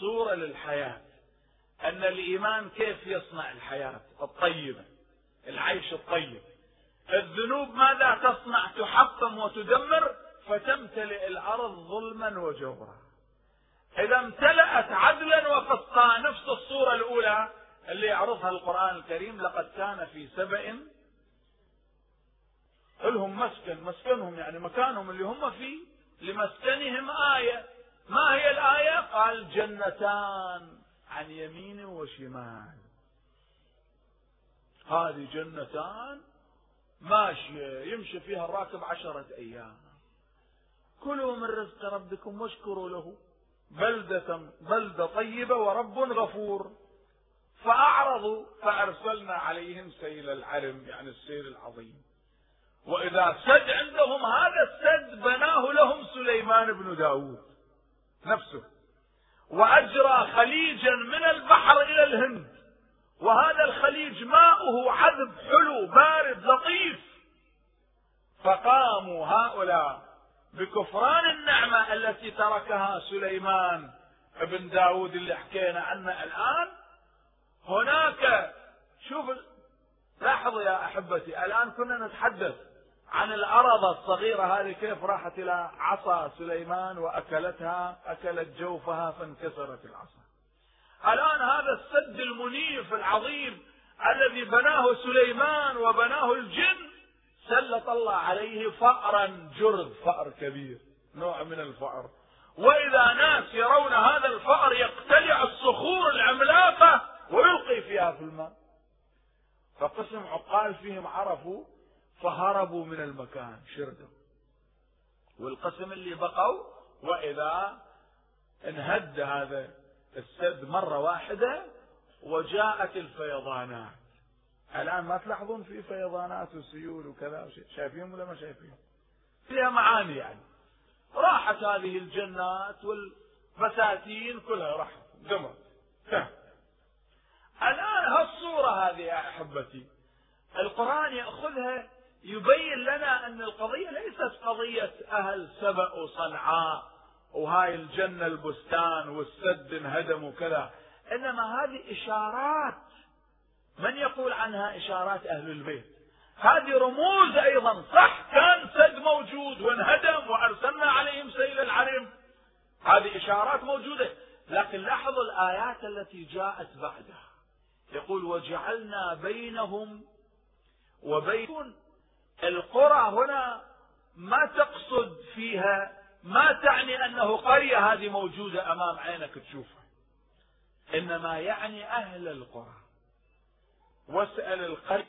صورة للحياة. أن الإيمان كيف يصنع الحياة الطيبة العيش الطيب. الذنوب ماذا تصنع؟ تحطم وتدمر فتمتلئ الأرض ظلما وجورا. إذا امتلأت عدلا وقسطا نفس الصورة الأولى اللي يعرضها القرآن الكريم لقد كان في سبأ. لهم مسكن مسكنهم يعني مكانهم اللي هم فيه لمسكنهم آية. ما هي الآية؟ قال جنتان عن يمين وشمال. هذه جنتان ماشية يمشي فيها الراكب عشرة أيام. كلوا من رزق ربكم واشكروا له. بلدة بلدة طيبة ورب غفور. فأعرضوا فأرسلنا عليهم سيل العرم يعني السيل العظيم. وإذا سد عندهم هذا السد بناه لهم سليمان بن داود نفسه. وأجرى خليجا من البحر إلى الهند. وهذا الخليج ماؤه عذب حلو بارد لطيف. فقاموا هؤلاء بكفران النعمة التي تركها سليمان ابن داود اللي حكينا عنه الآن. هناك شوف لاحظوا يا أحبتي الآن كنا نتحدث عن الأرضة الصغيرة هذه كيف راحت إلى عصا سليمان وأكلتها أكلت جوفها فانكسرت العصا. الآن هذا السد المنيف العظيم الذي بناه سليمان وبناه الجن سلط الله عليه فأرا جرذ فأر كبير نوع من الفأر. وإذا ناس يرون هذا الفأر يقتلع الصخور العملاقة ويلقي فيها في الماء. فقسم عقال فيهم عرفوا فهربوا من المكان شردوا والقسم اللي بقوا وإذا انهد هذا السد مرة واحدة وجاءت الفيضانات. الآن ما تلاحظون في فيضانات وسيول وكذا؟ شايفين ولا ما شايفين؟ فيها معاني يعني. راحت هذه الجنات والبساتين كلها راحت قمرت الآن هالصورة هذه يا أحبتي. القرآن يأخذها يبين لنا أن القضية ليست قضية أهل سبأ وصنعاء. وهاي الجنة البستان والسد انهدم وكذا. إنما هذه إشارات. من يقول عنها إشارات أهل البيت؟ هذه رموز أيضا. صح كان سد موجود وانهدم وأرسلنا عليهم سيل العرم هذه إشارات موجودة. لكن لاحظوا الآيات التي جاءت بعدها. يقول وجعلنا بينهم وبين القرى هنا ما تقصد فيها ما تعني أنه قرية هذه موجودة أمام عينك تشوفها. إنما يعني أهل القرى. واسأل القرية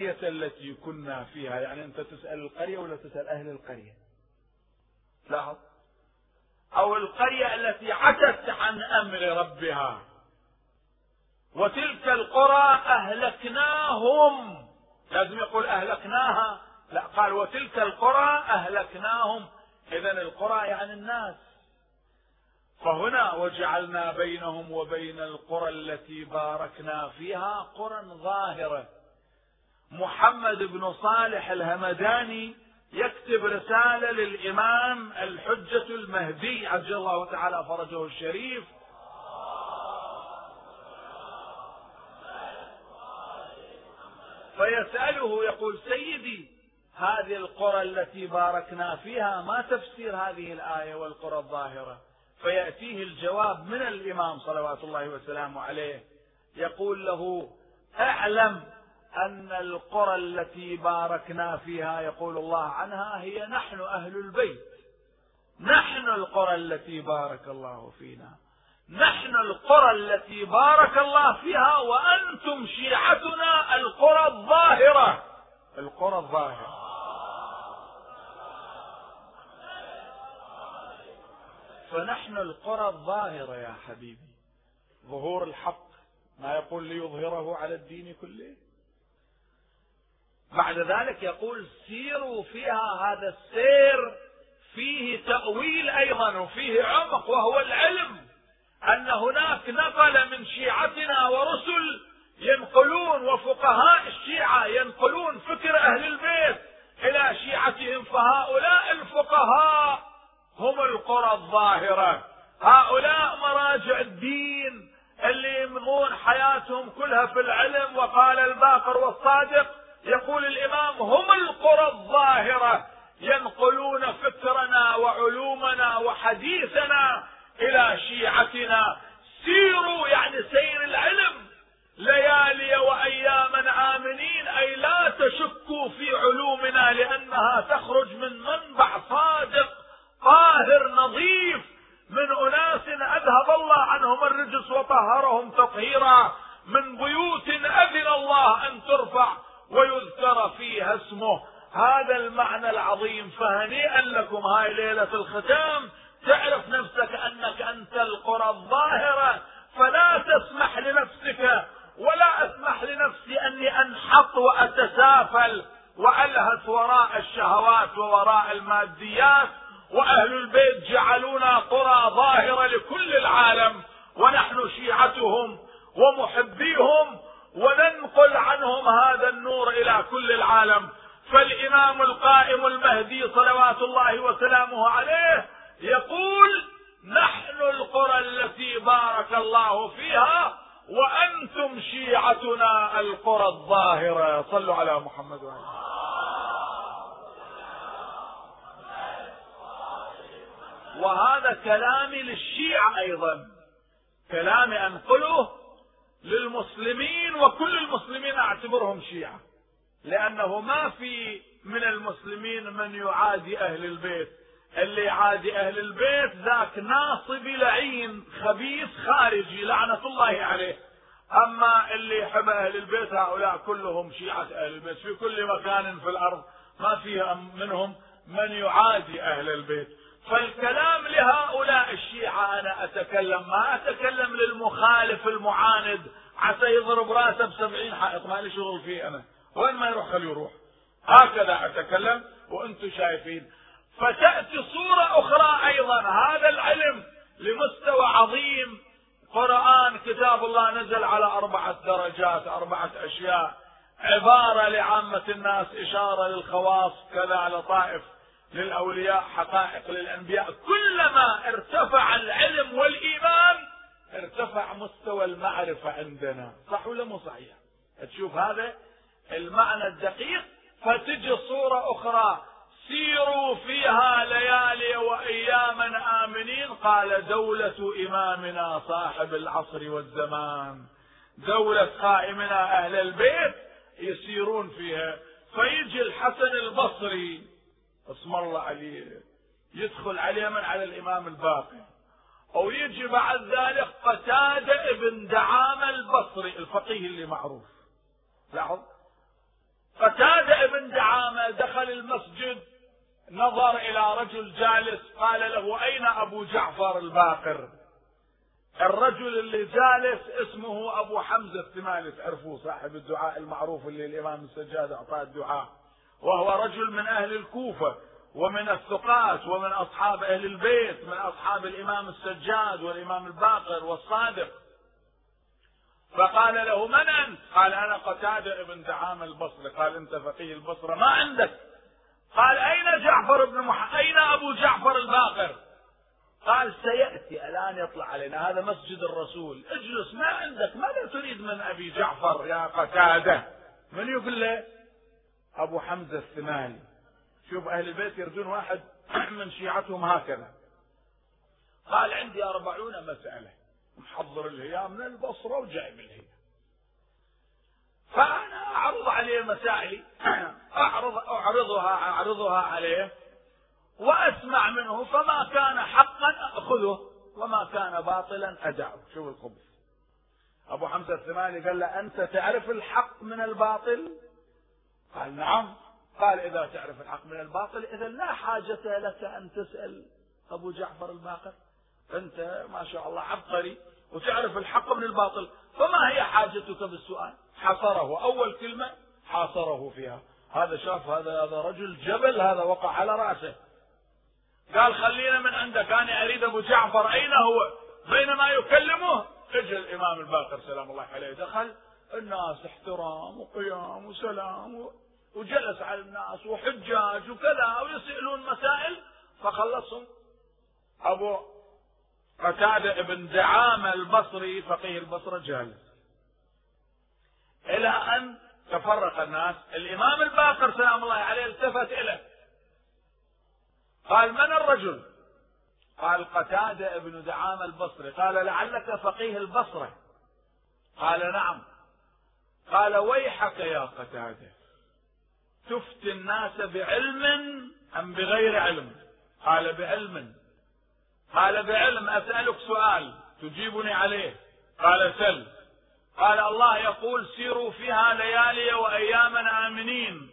التي كنا فيها. يعني أنت تسأل القرية ولا تسأل أهل القرية؟ لاحظ. أو القرية التي عتت عن أمر ربها. وتلك القرى أهلكناهم. لازم يقول أهلكناها. لا قال وتلك القرى أهلكناهم. اذا القرى يعني الناس. فهنا وجعلنا بينهم وبين القرى التي باركنا فيها قرى ظاهرة. محمد بن صالح الهمداني يكتب رسالة للإمام الحجة المهدي عجل الله تعالى فرجه الشريف. فيسأله يقول سيدي هذه القرى التي باركنا فيها ما تفسير هذه الآية والقرى الظاهرة. فيأتيه الجواب من الإمام صلوات الله وسلامه عليه. يقول له أعلم أن القرى التي باركنا فيها يقول الله عنها هي نحن أهل البيت. نحن القرى التي بارك الله فينا. نحن القرى التي بارك الله فيها وأنتم شيعتنا القرى الظاهرة. القرى الظاهرة. فنحن القرى الظاهرة يا حبيبي. ظهور الحق ما يقول ليظهره على الدين كله؟ بعد ذلك يقول سيروا فيها هذا السير فيه تأويل أيضا وفيه عمق وهو العلم أن هناك نقل من شيعتنا ورسل ينقلون وفقهاء الشيعة ينقلون فكر أهل البيت إلى شيعتهم فهؤلاء الفقهاء هم القرى الظاهرة. هؤلاء مراجع الدين اللي يمضون حياتهم كلها في العلم وقال الباقر والصادق يقول الإمام هم القرى الظاهرة. ينقلون فكرنا وعلومنا وحديثنا إلى شيعتنا. سيروا يعني سير العلم. ليالي وأياما آمنين أي لا تشكوا في علومنا لأنها تخرج من منبع صادق. طاهر نظيف من أناس أذهب الله عنهم الرجس وطهرهم تطهيرا من بيوت أذن الله أن ترفع ويذكر فيها اسمه. هذا المعنى العظيم. فهنيئا لكم هاي ليلة الختام. تعرف نفسك أنك أنت القرى الظاهرة. فلا تسمح لنفسك ولا أسمح لنفسي أني أنحط وأتسافل وألهث وراء الشهوات ووراء الماديات. وأهل البيت جعلونا قرى ظاهرة لكل العالم ونحن شيعتهم ومحبيهم وننقل عنهم هذا النور إلى كل العالم. فالإمام القائم المهدي صلوات الله وسلامه عليه يقول نحن القرى التي بارك الله فيها وأنتم شيعتنا القرى الظاهرة. صلوا على محمد وعلى وهذا كلامي للشيعة أيضا. كلامي أنقله للمسلمين وكل المسلمين أعتبرهم شيعة. لأنه ما في من المسلمين من يعادي أهل البيت. اللي يعادي أهل البيت ذاك ناصبي لعين خبيث خارجي لعنة الله عليه. أما اللي يحب أهل البيت هؤلاء كلهم شيعة أهل البيت. في كل مكان في الأرض ما فيه منهم من يعادي أهل البيت. فالكلام لهؤلاء الشيعة أنا أتكلم ما أتكلم للمخالف المعاند عسى يضرب راسه بسبعين حائط ما لي شغل فيه أنا. وين ما يروح خليه يروح. هكذا أتكلم وأنتم شايفين. فتأتي صورة أخرى أيضا. هذا العلم لمستوى عظيم. قرآن كتاب الله نزل على أربعة درجات أربعة أشياء. عبارة لعامة الناس إشارة للخواص كذا لطائف. للأولياء حقائق للأنبياء. كلما ارتفع العلم والإيمان ارتفع مستوى المعرفة عندنا. صح ولا مو صحيح؟ تشوف هذا المعنى الدقيق؟ فتجي صورة أخرى. سيروا فيها ليالي وأياما آمنين قال دولة إمامنا صاحب العصر والزمان. دولة قائمنا أهل البيت يسيرون فيها. فيجي الحسن البصري اسم الله عليه يدخل عليه من على الإمام الباقر أو يجي بعد ذلك قتادة ابن دعامة البصري الفقيه اللي معروف. لاحظ؟ قتادة ابن دعامة دخل المسجد نظر إلى رجل جالس قال له أين أبو جعفر الباقر؟ الرجل اللي جالس اسمه أبو حمزة الثمالي تعرفوه صاحب الدعاء المعروف اللي الإمام السجاد أعطاه الدعاء. وهو رجل من أهل الكوفة ومن الثقات ومن أصحاب أهل البيت من أصحاب الإمام السجاد والإمام الباقر والصادق. فقال له من أنت؟ قال أنا قتادة ابن دعامة البصري قال أنت فقيه البصرة ما عندك. قال أين جعفر بن محمد أين أبو جعفر الباقر؟ قال سيأتي الآن يطلع علينا هذا مسجد الرسول. اجلس ما عندك ماذا تريد من أبي جعفر يا قتادة؟ من يقول له أبو حمزة الثماني. شوف أهل البيت يردون واحد من شيعتهم هكذا. قال عندي أربعون مسألة. محضر الهيام من البصرة وجايب الهيام. فأنا أعرض عليه مسائلي. أعرض أعرضها أعرضها عليه وأسمع منه فما كان حقا أخذه وما كان باطلا أدعه. شوف الخبز. أبو حمزة الثماني قال له أنت تعرف الحق من الباطل؟ قال نعم. قال إذا تعرف الحق من الباطل إذا لا حاجة لك أن تسأل أبو جعفر الباقر. أنت ما شاء الله عبقري وتعرف الحق من الباطل فما هي حاجتك بالسؤال؟ حصره أول كلمة حاصره فيها. هذا شاف هذا هذا رجل جبل هذا وقع على رأسه. قال خلينا من عندك أنا أريد أبو جعفر. أين هو؟ بينما يكلمه. اجى الإمام الباقر سلام الله عليه دخل. الناس احترام وقيام وسلام وجلس على الناس وحجاج وكذا ويسألون مسائل فخلصهم. أبو قتادة ابن دعامة البصري فقيه البصرة جالس. إلى أن تفرق الناس. الإمام الباقر سلام الله عليه التفت إليه. قال من الرجل؟ قال قتادة ابن دعامة البصري. قال لعلك فقيه البصرة. قال نعم. قال ويحك يا قتادة. تفتي الناس بعلم أم بغير علم؟ قال بعلم. قال بعلم. أسألك سؤال تجيبني عليه. قال سل. قال الله يقول سيروا فيها ليالي وأياما آمنين.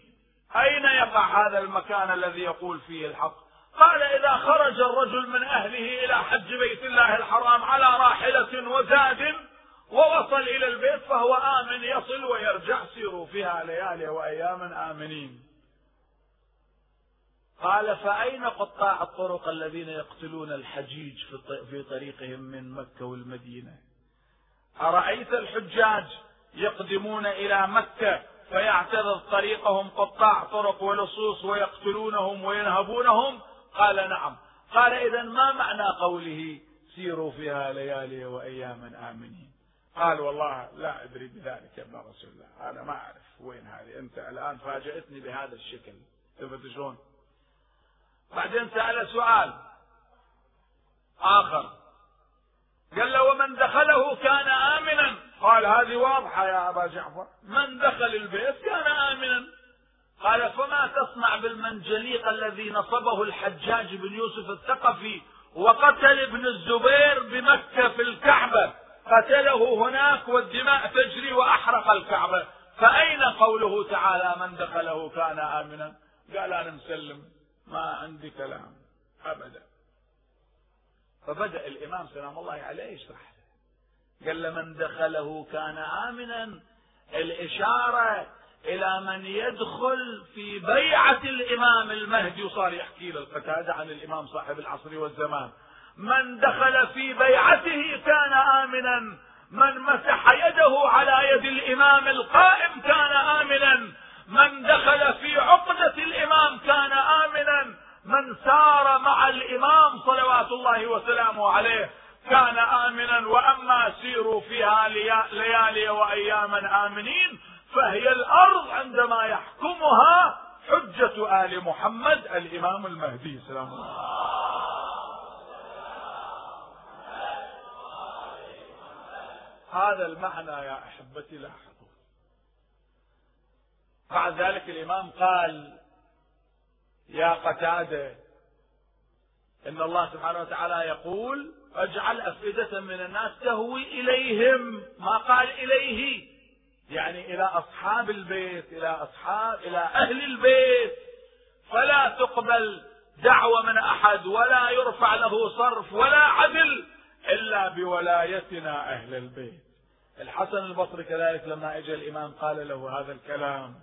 أين يقع هذا المكان الذي يقول فيه الحق؟ قال إذا خرج الرجل من أهله إلى حج بيت الله الحرام على راحلة وزاد ووصل إلى البيت فهو آمن يصل ويرجع سيروا فيها ليالي وأياما آمنين. قال فأين قطاع الطرق الذين يقتلون الحجيج في طريقهم من مكة والمدينة؟ أرأيت الحجاج يقدمون إلى مكة فيعترض طريقهم قطاع طرق ولصوص ويقتلونهم وينهبونهم؟ قال نعم. قال إذا ما معنى قوله سيروا فيها ليالي وأياما آمنين؟ قال والله لا أدري بذلك يا ابن رسول الله. أنا ما أعرف وين هذه. أنت الآن فاجأتني بهذا الشكل. شفت شلون؟ بعدين سأل سؤال آخر. قال له ومن دخله كان آمنا. قال هذه واضحة يا أبا جعفر. من دخل البيت كان آمنا. قال فما تصنع بالمنجليق الذي نصبه الحجاج بن يوسف الثقفي وقتل ابن الزبير بمكة في الكعبة؟ قتله هناك والدماء تجري وأحرق الكعبة. فأين قوله تعالى من دخله كان آمنا؟ قال أنا مسلم ما عندي كلام. أبدا. فبدأ الإمام سلام الله عليه يشرح. قال من دخله كان آمنا؟ الإشارة إلى من يدخل في بيعة الإمام المهدي وصار يحكي للقتادة عن الإمام صاحب العصر والزمان. من دخل في بيعته كان آمنا. من مسح يده على يد الإمام القائم كان آمنا. من دخل في عقدة الإمام كان آمنا. من سار مع الإمام صلوات الله وسلامه عليه كان آمنا. وأما سيروا فيها ليالي وأياما آمنين فهي الأرض عندما يحكمها حجة آل محمد الإمام المهدي. سلام الله هذا المعنى يا أحبتي لاحظوا بعد ذلك الإمام قال يا قتادة إن الله سبحانه وتعالى يقول اجعل أفئدة من الناس تهوي إليهم ما قال إليه. يعني إلى أصحاب البيت إلى أصحاب إلى أهل البيت. فلا تقبل دعوة من أحد ولا يرفع له صرف ولا عدل. إلا بولايتنا أهل البيت. الحسن البصري كذلك لما اجى الإمام قال له هذا الكلام.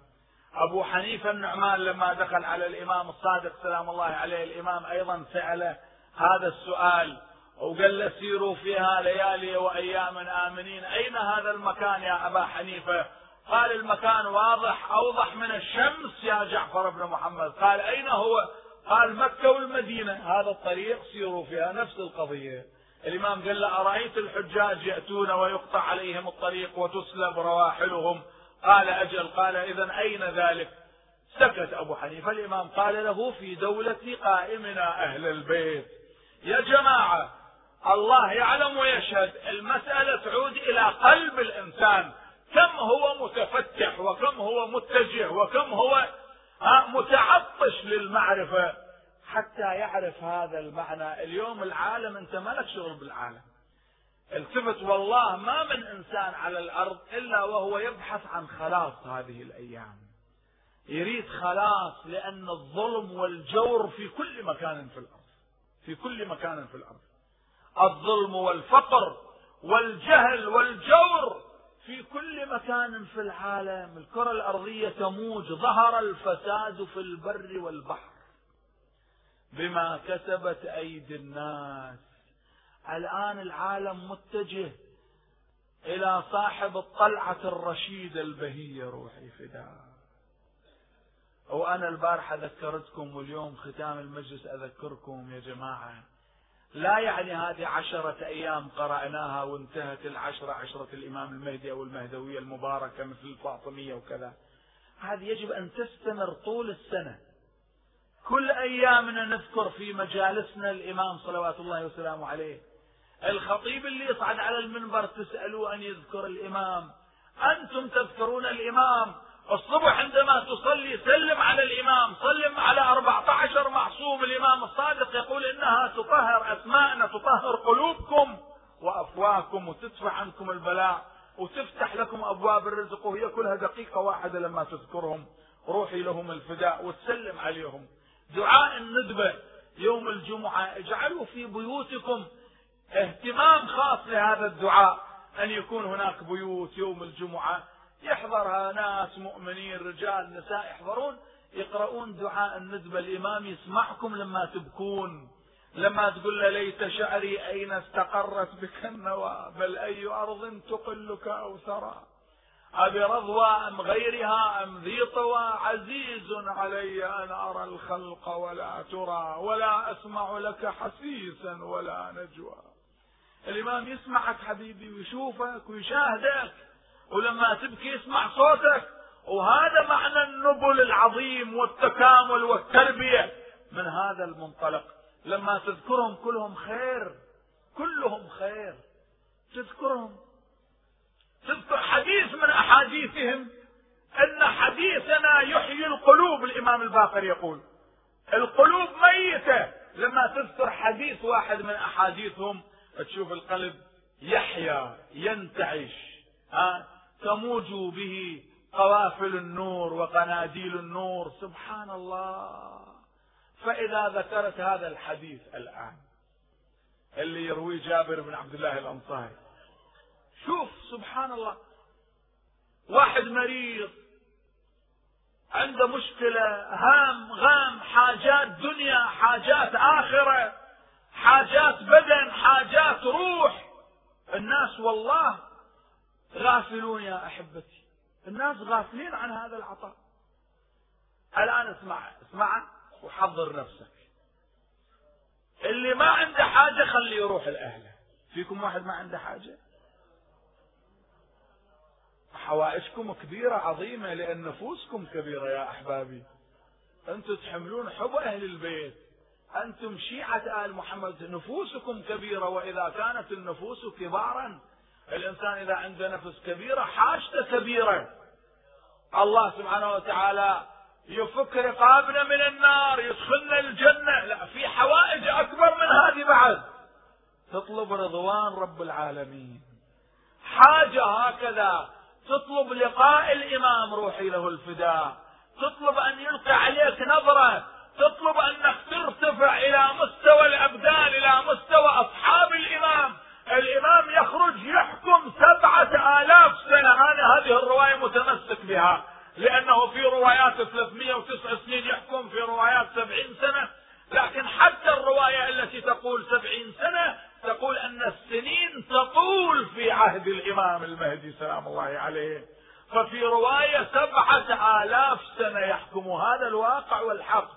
أبو حنيفة النعمان لما دخل على الإمام الصادق سلام الله عليه الإمام أيضا سأله هذا السؤال وقال له سيروا فيها ليالي وأيام آمنين. أين هذا المكان يا أبا حنيفة؟ قال المكان واضح أوضح من الشمس يا جعفر بن محمد. قال أين هو؟ قال مكة والمدينة. هذا الطريق سيروا فيها نفس القضية. الإمام قال له أرأيت الحجاج يأتون ويقطع عليهم الطريق وتسلب رواحلهم؟ قال أجل. قال إذا أين ذلك؟ سكت أبو حنيفة. الإمام قال له في دولة قائمنا أهل البيت. يا جماعة الله يعلم ويشهد المسألة تعود إلى قلب الإنسان. كم هو متفتح وكم هو متجه وكم هو متعطش للمعرفة. حتى يعرف هذا المعنى. اليوم العالم انت ما لك شغل بالعالم. التفت والله ما من إنسان على الأرض إلا وهو يبحث عن خلاص هذه الأيام. يريد خلاص لأن الظلم والجور في كل مكان في الأرض. في كل مكان في الأرض. الظلم والفقر والجهل والجور في كل مكان في العالم. الكرة الأرضية تموج. ظهر الفساد في البر والبحر. بما كسبت أيدي الناس. الآن العالم متجه إلى صاحب الطلعة الرشيدة البهية روحي فداء وأنا البارحة ذكرتكم واليوم ختام المجلس أذكركم يا جماعة. لا يعني هذه عشرة أيام قرأناها وانتهت العشرة عشرة الإمام المهدي أو المهدوية المباركة مثل الفاطمية وكذا. هذه يجب أن تستمر طول السنة. كل أيامنا نذكر في مجالسنا الإمام صلوات الله وسلامه عليه. الخطيب اللي يصعد على المنبر تسألوه أن يذكر الإمام. أنتم تذكرون الإمام. الصبح عندما تصلي سلم على الإمام. سلم على 14 معصوم. الإمام الصادق يقول إنها تطهر أسماءنا تطهر قلوبكم وأفواهكم وتدفع عنكم البلاء وتفتح لكم أبواب الرزق وهي كلها دقيقة واحدة لما تذكرهم. روحي لهم الفداء وتسلم عليهم. دعاء الندبة يوم الجمعة. اجعلوا في بيوتكم اهتمام خاص لهذا الدعاء أن يكون هناك بيوت يوم الجمعة. يحضرها ناس مؤمنين رجال نساء يحضرون يقرؤون دعاء الندبة. الإمام يسمعكم لما تبكون لما تقول له ليت شعري أين استقرت بك النوى بل أي أرض تقلك أو ثرى أبي رضوى أم غيرها أم ذي طوى عزيز علي أن أرى الخلق ولا ترى ولا أسمع لك حسيسا ولا نجوى. الإمام يسمعك حبيبي ويشوفك ويشاهدك ولما تبكي يسمع صوتك. وهذا معنى النبل العظيم والتكامل والتربية من هذا المنطلق. لما تذكرهم كلهم خير كلهم خير. تذكرهم تذكر حديث من أحاديثهم أن حديثنا يحيي القلوب الإمام الباقر يقول. القلوب ميتة لما تذكر حديث واحد من أحاديثهم تشوف القلب يحيا ينتعش ها؟ تموج به قوافل النور وقناديل النور سبحان الله. فإذا ذكرت هذا الحديث الآن اللي يرويه جابر بن عبد الله الأنصاري شوف سبحان الله. واحد مريض عنده مشكلة هام غام حاجات دنيا حاجات آخرة حاجات بدن حاجات روح. الناس والله غافلون يا أحبتي. الناس غافلين عن هذا العطاء. الآن اسمع اسمع وحضر نفسك. اللي ما عنده حاجة خليه يروح لأهله. فيكم واحد ما عنده حاجة؟ حوائجكم كبيرة عظيمة لأن نفوسكم كبيرة يا أحبابي. أنتم تحملون حب أهل البيت. أنتم شيعة آل محمد. نفوسكم كبيرة. وإذا كانت النفوس كبارا الإنسان إذا عنده نفس كبيرة حاجته كبيرة. الله سبحانه وتعالى يفك رقابنا من النار يدخلنا الجنة. لا في حوائج أكبر من هذه بعد. تطلب رضوان رب العالمين. حاجة هكذا. تطلب لقاء الإمام روحي له الفداء. تطلب أن يلقي عليك نظرة. تطلب أنك ترتفع إلى مستوى الأبدان إلى مستوى أصحاب الإمام. الإمام يخرج يحكم سبعة آلاف سنة. أنا هذه الرواية متمسك بها لأنه في روايات 309 سنين يحكم في روايات 70 سنة. لكن حتى الرواية التي تقول 70 سنة تطول في عهد الإمام المهدي سلام الله عليه ففي رواية سبعة آلاف سنة يحكم هذا الواقع والحق.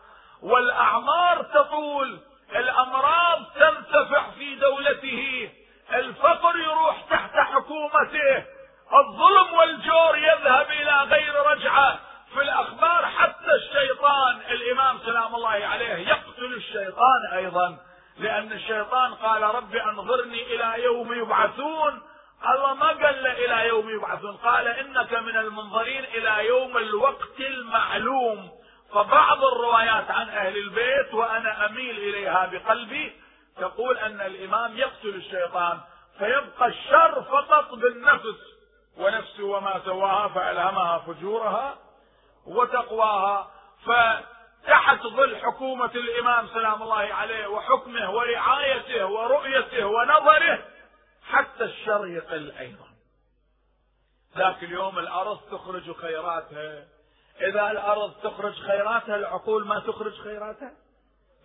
والأعمار تطول الأمراض تنتفع في دولته الفقر يروح تحت حكومته الظلم والجور يذهب إلى غير رجعة. في الأخبار حتى الشيطان الإمام سلام الله عليه يقتل الشيطان أيضا. لأن الشيطان قال رب أنظرني إلى يوم يبعثون. الله ما قال له إلى يوم يبعثون. قال إنك من المنظرين إلى يوم الوقت المعلوم. فبعض الروايات عن أهل البيت وأنا أميل إليها بقلبي. تقول أن الإمام يقتل الشيطان فيبقى الشر فقط بالنفس. ونفس وما سواها فألهمها فجورها وتقواها. ف تحت ظل حكومة الإمام سلام الله عليه وحكمه ورعايته ورؤيته ونظره حتى الشر يقل أيضا ذاك اليوم الأرض تخرج خيراتها. إذا الأرض تخرج خيراتها العقول ما تخرج خيراتها.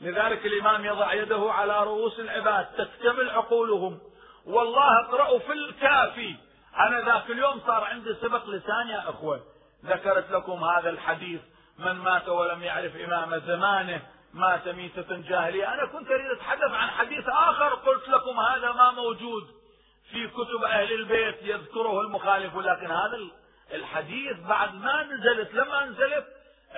لذلك الإمام يضع يده على رؤوس العباد تكتمل عقولهم. والله اقرأوا في الكافي. أنا ذاك اليوم صار عندي سبق لسان يا أخوة. ذكرت لكم هذا الحديث من مات ولم يعرف إمام زمانه مات ميتة جاهلية. أنا كنت أريد أتحدث عن حديث آخر قلت لكم هذا ما موجود في كتب أهل البيت يذكره المخالف لكن هذا الحديث بعد ما نزلت لما نزلت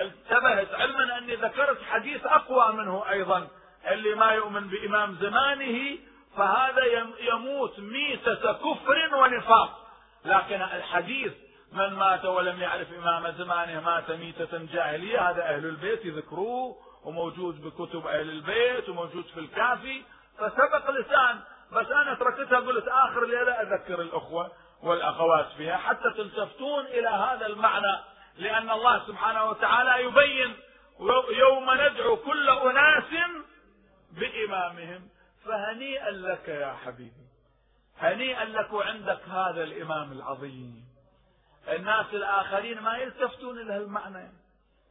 انتبهت علما أني ذكرت حديث أقوى منه أيضا اللي ما يؤمن بإمام زمانه فهذا يموت ميتة كفر ونفاق. لكن الحديث من مات ولم يعرف إمام زمانه مات ميتة جاهلية هذا أهل البيت يذكروه وموجود بكتب أهل البيت وموجود في الكافي. فسبق لسان بس أنا تركتها قلت آخر ليلة أذكر الأخوة والأخوات فيها حتى تلتفتون إلى هذا المعنى لأن الله سبحانه وتعالى يبين يوم ندعو كل أناس بإمامهم. فهنيئا لك يا حبيبي هنيئا لك وعندك هذا الإمام العظيم. الناس الآخرين ما يلتفتون إلى المعنى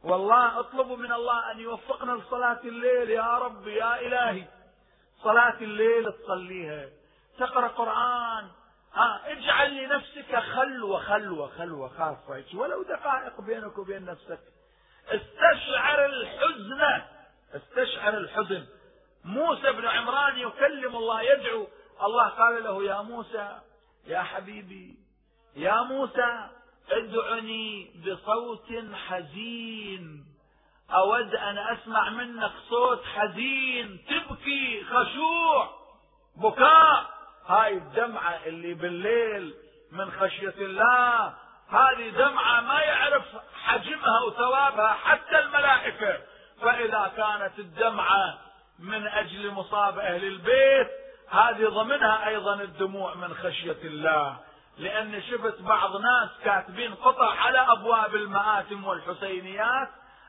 والله اطلبوا من الله أن يوفقنا لصلاة الليل يا رب يا إلهي. صلاة الليل تصليها. تقرأ قرآن. ها اجعل لنفسك خلوة خلوة خلوة خاصة. ولو دقائق بينك وبين نفسك. استشعر الحزن. استشعر الحزن. موسى بن عمران يكلم الله يدعو. الله قال له يا موسى يا حبيبي يا موسى ادعني بصوت حزين. أود أن أسمع منك صوت حزين. تبكي خشوع. بكاء. هاي الدمعة اللي بالليل من خشية الله. هذه دمعة ما يعرف حجمها وثوابها حتى الملائكة. فإذا كانت الدمعة من أجل مصاب أهل البيت هذه ضمنها أيضا الدموع من خشية الله. لأن شفت بعض ناس كاتبين قطع على أبواب المآتم والحسينيات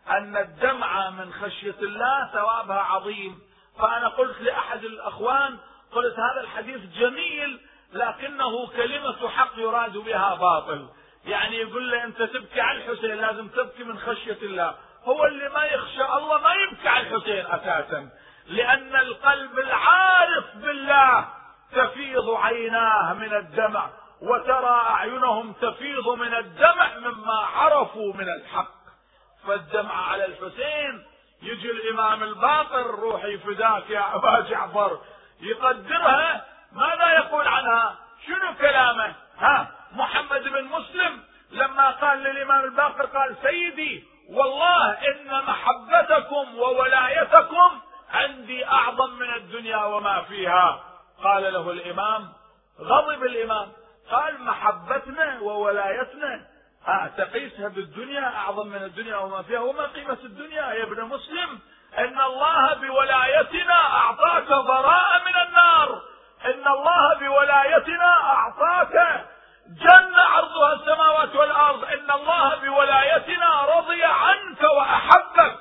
أن الدمعة من خشية الله ثوابها عظيم. فأنا قلت لأحد الأخوان قلت هذا الحديث جميل لكنه كلمة حق يراد بها باطل. يعني يقول له أنت تبكي على الحسين لازم تبكي من خشية الله. هو اللي ما يخشى الله ما يبكي على الحسين أساسا. لأن القلب العارف بالله تفيض عيناه من الدمع. وترى أعينهم تفيض من الدمع مما عرفوا من الحق. فالدمع على الحسين يجي الإمام الباقر روحي فداك يا أبا جعفر. يقدرها؟ ماذا يقول عنها؟ شنو كلامه؟ ها محمد بن مسلم لما قال للإمام الباقر قال سيدي والله إن محبتكم وولايتكم عندي أعظم من الدنيا وما فيها. قال له الإمام غضب الإمام. قال محبتنا وولايتنا. ها تقيسها بالدنيا أعظم من الدنيا وما فيها وما قيمة الدنيا. يا ابن مسلم إن الله بولايتنا أعطاك براءة من النار. إن الله بولايتنا أعطاك جنة عرضها السماوات والأرض. إن الله بولايتنا رضي عنك وأحبك.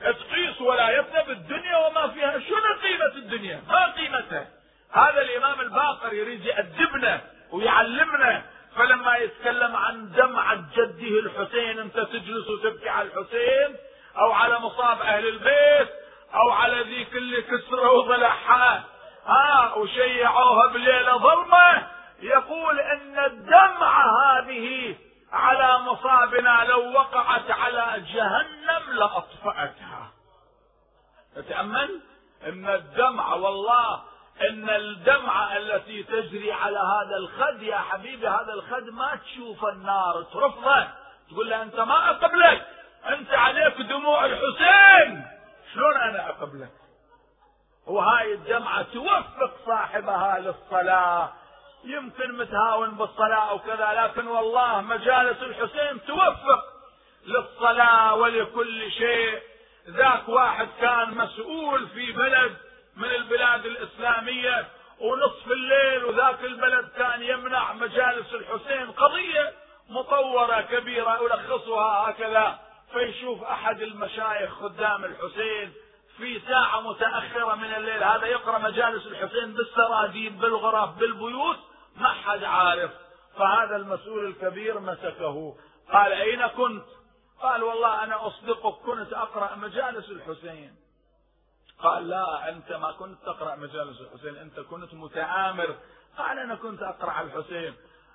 تقيس ولايتنا بالدنيا وما فيها. شنو قيمة الدنيا؟ ما قيمتها؟ هذا الإمام الباقر يريد يأدبنا. ويعلمنا. فلما يتكلم عن دمعة جده الحسين انت تجلس وتبكي على الحسين أو على مصاب أهل البيت أو على ذيك اللي كسروا ضلعها ها وشيعوها بليلة ظلمة. يقول إن الدمعه هذه على مصابنا لو وقعت على جهنم لأطفأتها. تتامل إن الدمعه والله إن الدمعه التي تجري على هذا الخد يا حبيبي هذا الخد ما تشوف النار ترفضه تقول له أنت ما أقبلك أنت عليك دموع الحسين. شلون أنا أقبلك؟ وهاي الدمعة توفق صاحبها للصلاة. يمكن متهاون بالصلاة وكذا لكن والله مجالس الحسين توفق للصلاة ولكل شيء. ذاك واحد كان مسؤول في بلد من البلاد الإسلامية ونصف الليل وذاك البلد كان يمنع مجالس الحسين قضية مطورة كبيرة ألخصها هكذا. فيشوف أحد المشايخ خدام الحسين في ساعة متأخرة من الليل هذا يقرأ مجالس الحسين بالسراديب بالغرف بالبيوت ما حد عارف. فهذا المسؤول الكبير مسكه. قال أين كنت؟ قال والله أنا أصدقك كنت أقرأ مجالس الحسين. قال لا أنت ما كنت تقرأ مجالس الحسين أنت كنت متآمر. قال أنا كنت أقرأ على الحسين.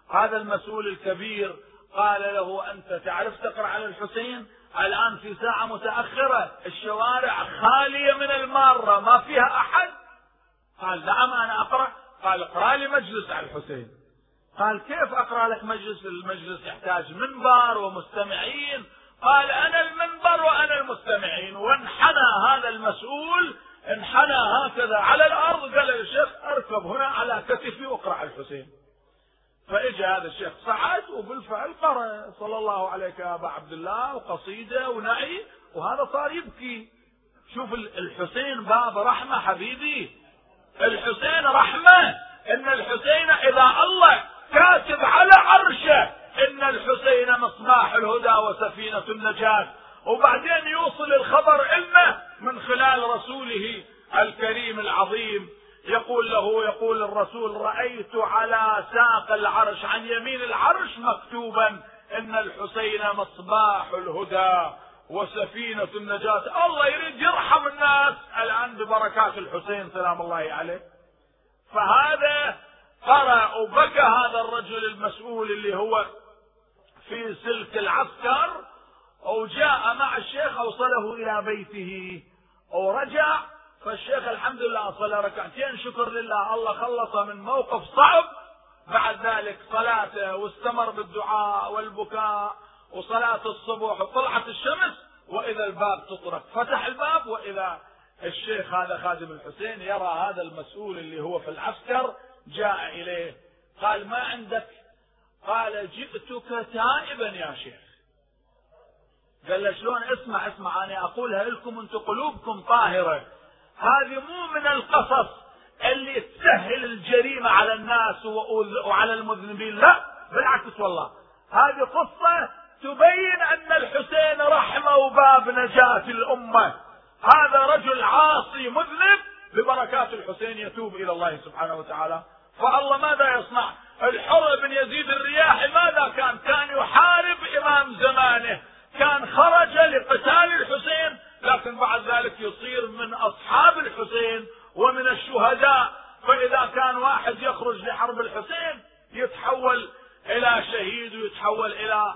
هذا المسؤول الكبير قال له أنت تعرف تقرأ على الحسين؟ الآن في ساعة متأخرة الشوارع خالية من المارة ما فيها أحد. قال نعم أنا أقرأ. قال اقرأ لي مجلس على الحسين. قال كيف أقرأ لك مجلس؟ المجلس يحتاج منبر ومستمعين قال أنا المنبر وأنا المستمعين وانحنى هذا المسؤول انحنى هكذا على الأرض قال للشيخ أركب هنا على كتفي واقرأ الحسين. فاجى هذا الشيخ صعد وبالفعل قرأ صلى الله عليك يا أبا عبد الله وقصيده ونعي وهذا صار يبكي. شوف الحسين باب رحمة حبيبي. الحسين رحمة إن الحسين إذا الله كاتب على عرشه إن الحسين مصباح الهدى وسفينة النجاة. وبعدين يوصل الخبر لنا من خلال رسوله الكريم العظيم. يقول له يقول الرسول رأيت على ساق العرش عن يمين العرش مكتوبا إن الحسين مصباح الهدى وسفينة النجاة. الله يريد يرحم الناس. الآن ببركات الحسين سلام الله عليه. فهذا قرأ وبكى هذا الرجل المسؤول اللي هو في سلك العسكر وجاء مع الشيخ أوصله إلى بيته ورجع فالشيخ الحمد لله صلى ركعتين شكر لله الله خلصه من موقف صعب. بعد ذلك صلاته واستمر بالدعاء والبكاء وصلاة الصبح وطلعت الشمس وإذا الباب تطرق. فتح الباب وإذا الشيخ هذا خادم الحسين يرى هذا المسؤول اللي هو في العسكر جاء إليه قال ما عندك قال جئتك تائبا يا شيخ. قال له شلون؟ اسمع اسمع أنا أقولها لكم أنتم قلوبكم طاهرة. هذه مو من القصص اللي تسهل الجريمة على الناس وعلى المذنبين. لا بالعكس والله. هذه قصة تبين أن الحسين رحمه وباب نجاة الأمة. هذا رجل عاصي مذنب ببركات الحسين يتوب إلى الله سبحانه وتعالى. فالله ماذا يصنع؟ الحر بن يزيد الرياحي ماذا كان؟ كان يحارب إمام زمانه. كان خرج لقتال الحسين لكن بعد ذلك يصير من أصحاب الحسين ومن الشهداء. فإذا كان واحد يخرج لحرب الحسين يتحول إلى شهيد ويتحول إلى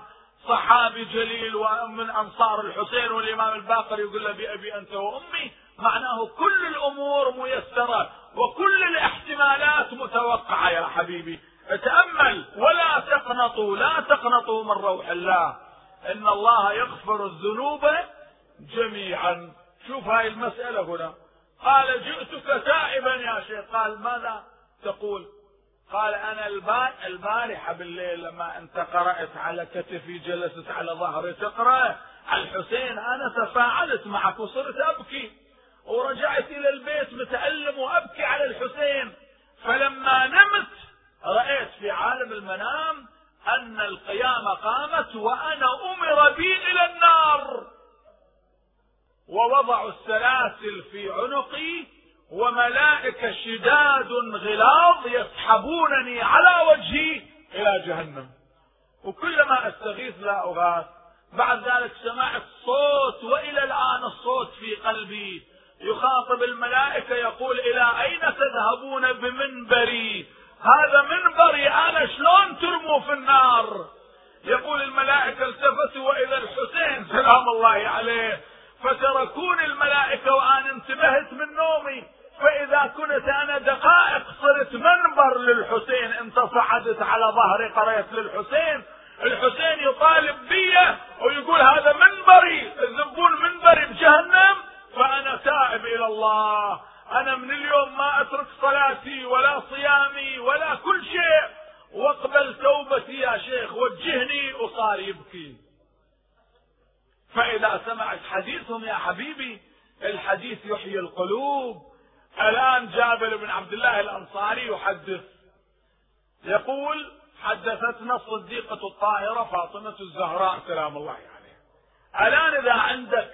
صحابي جليل ومن أنصار الحسين والإمام الباقر يقول له بابي أنت وأمي. معناه كل الأمور ميسرة وكل الاحتمالات متوقعة يا حبيبي. تأمل ولا تقنطوا لا تقنطوا من روح الله. إن الله يغفر الذنوب جميعا. شوف هاي المسألة هنا. قال جئتك تائبا يا شيخ. قال ماذا تقول؟ قال أنا البارحة بالليل لما أنت قرأت على كتفي جلست على ظهري تقرأ. الحسين أنا تفاعلت معك وصرت أبكي. ورجعت إلى البيت متألم وأبكي على الحسين. فلما نمت رأيت في عالم المنام أن القيامة قامت وأنا أمر بي إلى النار. ووضعوا السلاسل في عنقي وملائكة شداد غلاظ يسحبونني على وجهي إلى جهنم. وكلما أستغيث لا أغاث. بعد ذلك سمعت صوت وإلى الآن الصوت في قلبي. يخاطب الملائكة يقول إلى أين تذهبون بمنبري؟ هذا منبري أنا شلون ترموا في النار؟ يقول الملائكة التفتوا وإلى الحسين سلام الله عليه. فتركوني الملائكة وأنا انتبهت من نومي. فإذا كنت أنا دقائق صرت منبر للحسين. أنت صعدت على ظهري قريت للحسين. الحسين يطالب بي ويقول هذا منبري. ذبون منبري بجهنم؟ فأنا تائب إلى الله. أنا من اليوم ما أترك صلاتي ولا صيامي ولا كل شيء. واقبل توبتي يا شيخ وجهني وصار يبكي. فإذا سمعت حديثهم يا حبيبي الحديث يحيي القلوب. الآن جابر بن عبد الله الأنصاري يحدث. يقول حدثتنا الصديقة الطاهرة فاطمة الزهراء سلام الله عليها. الآن إذا عندك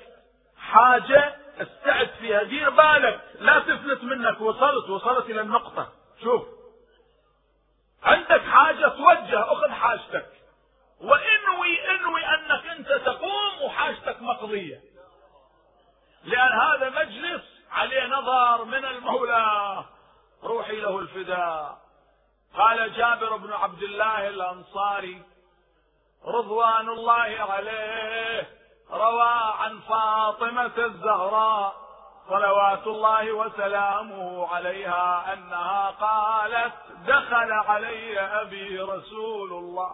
حاجة استعد فيها دير بالك لا تفلت منك. وصلت وصلت إلى النقطة. شوف. عندك حاجة توجه أخذ حاجتك. وإنوي إنوي أنك أنت تقوم وحاجتك مقضية. لأن هذا مجلس عليه نظر من المولى. روحي له الفداء. قال جابر بن عبد الله الأنصاري رضوان الله عليه. روى عن فاطمة الزهراء صلوات الله وسلامه عليها أنها قالت دخل علي أبي رسول الله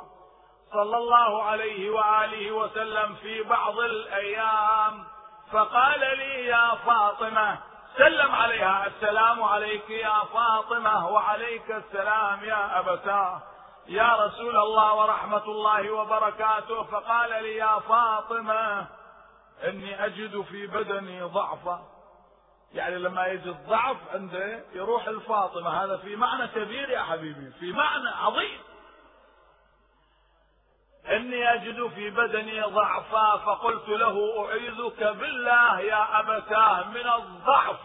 صلى الله عليه وآله وسلم في بعض الأيام فقال لي يا فاطمة سلم عليها السلام عليك يا فاطمة وعليك السلام يا أبتاه. يا رسول الله ورحمة الله وبركاته فقال لي يا فاطمة إني أجد في بدني ضعفا يعني لما يجي الضعف عنده يروح الفاطمة هذا في معنى كبير يا حبيبي في معنى عظيم. إني أجد في بدني ضعفا فقلت له أعيذك بالله يا ابتاه من الضعف.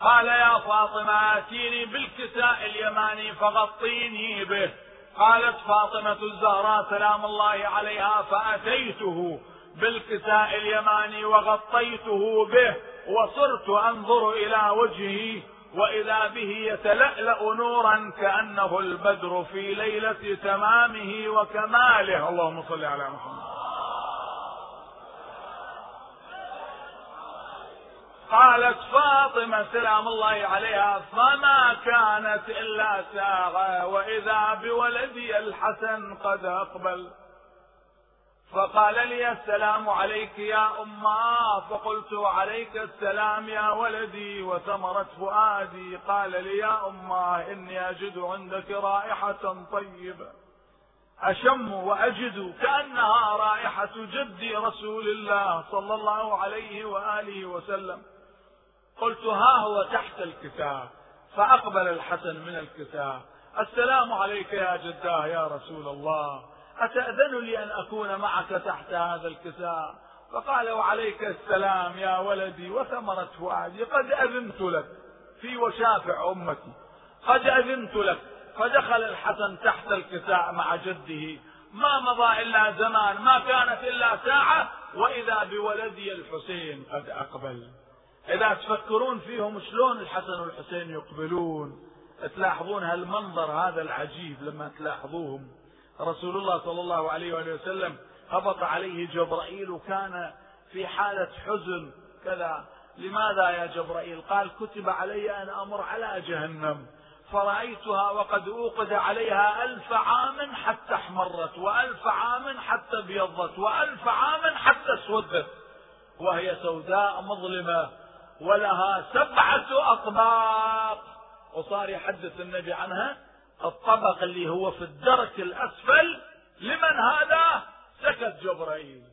قال يا فاطمة آتيني بالكساء اليماني فغطيني به. قالت فاطمة الزهراء سلام الله عليها فأتيته بالكساء اليماني وغطيته به وصرت أنظر إلى وجهه وإذا به يتلألأ نورا كأنه البدر في ليلة تمامه وكماله. اللهم صل على محمد. قالت فاطمة سلام الله عليها فما كانت إلا ساعة وإذا بولدي الحسن قد أقبل. فقال لي السلام عليك يا أماه فقلت عليك السلام يا ولدي وثمرت فؤادي. قال لي يا أماه إني أجد عندك رائحة طيبة. أشم وأجد كأنها رائحة جدي رسول الله صلى الله عليه وآله وسلم. قلت ها هو تحت الكتاب فأقبل الحسن من الكتاب. السلام عليك يا جداه يا رسول الله. أتأذن لي أن أكون معك تحت هذا الكساء فقال وعليك السلام يا ولدي وثمرت فؤادي قد أذنت لك في وشافع أمتي. قد أذنت لك فدخل الحسن تحت الكساء مع جده. ما مضى إلا زمان ما كانت إلا ساعة وإذا بولدي الحسين قد أقبل. إذا تفكرون فيهم شلون الحسن والحسين يقبلون تلاحظون هالمنظر هذا العجيب لما تلاحظوهم. رسول الله صلى الله عليه وآله وسلم هبط عليه جبرائيل وكان في حالة حزن. كذا لماذا يا جبرائيل؟ قال كتب علي أن أمر على جهنم فرأيتها وقد أوقد عليها ألف عام حتى احمرت وألف عام حتى ابيضت وألف عام حتى اسودت وهي سوداء مظلمة. ولها سبعة أطباق وصار يحدث النبي عنها الطبق اللي هو في الدرك الأسفل. لمن هذا؟ سكت جبرائيل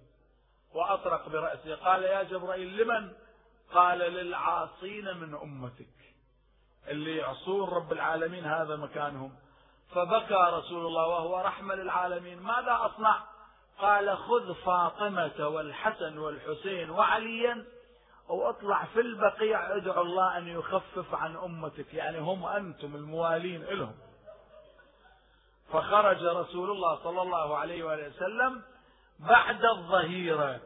وأطرق برأسه قال يا جبرائيل لمن؟ قال للعاصين من أمتك اللي يعصون رب العالمين هذا مكانهم. فبكى رسول الله وهو رحمة للعالمين. ماذا أصنع؟ قال خذ فاطمة والحسن والحسين وعليا واطلع في البقيع ادعو الله أن يخفف عن أمتك. يعني هم أنتم الموالين لهم. فخرج رسول الله صلى الله عليه وآله وسلم بعد الظهيرة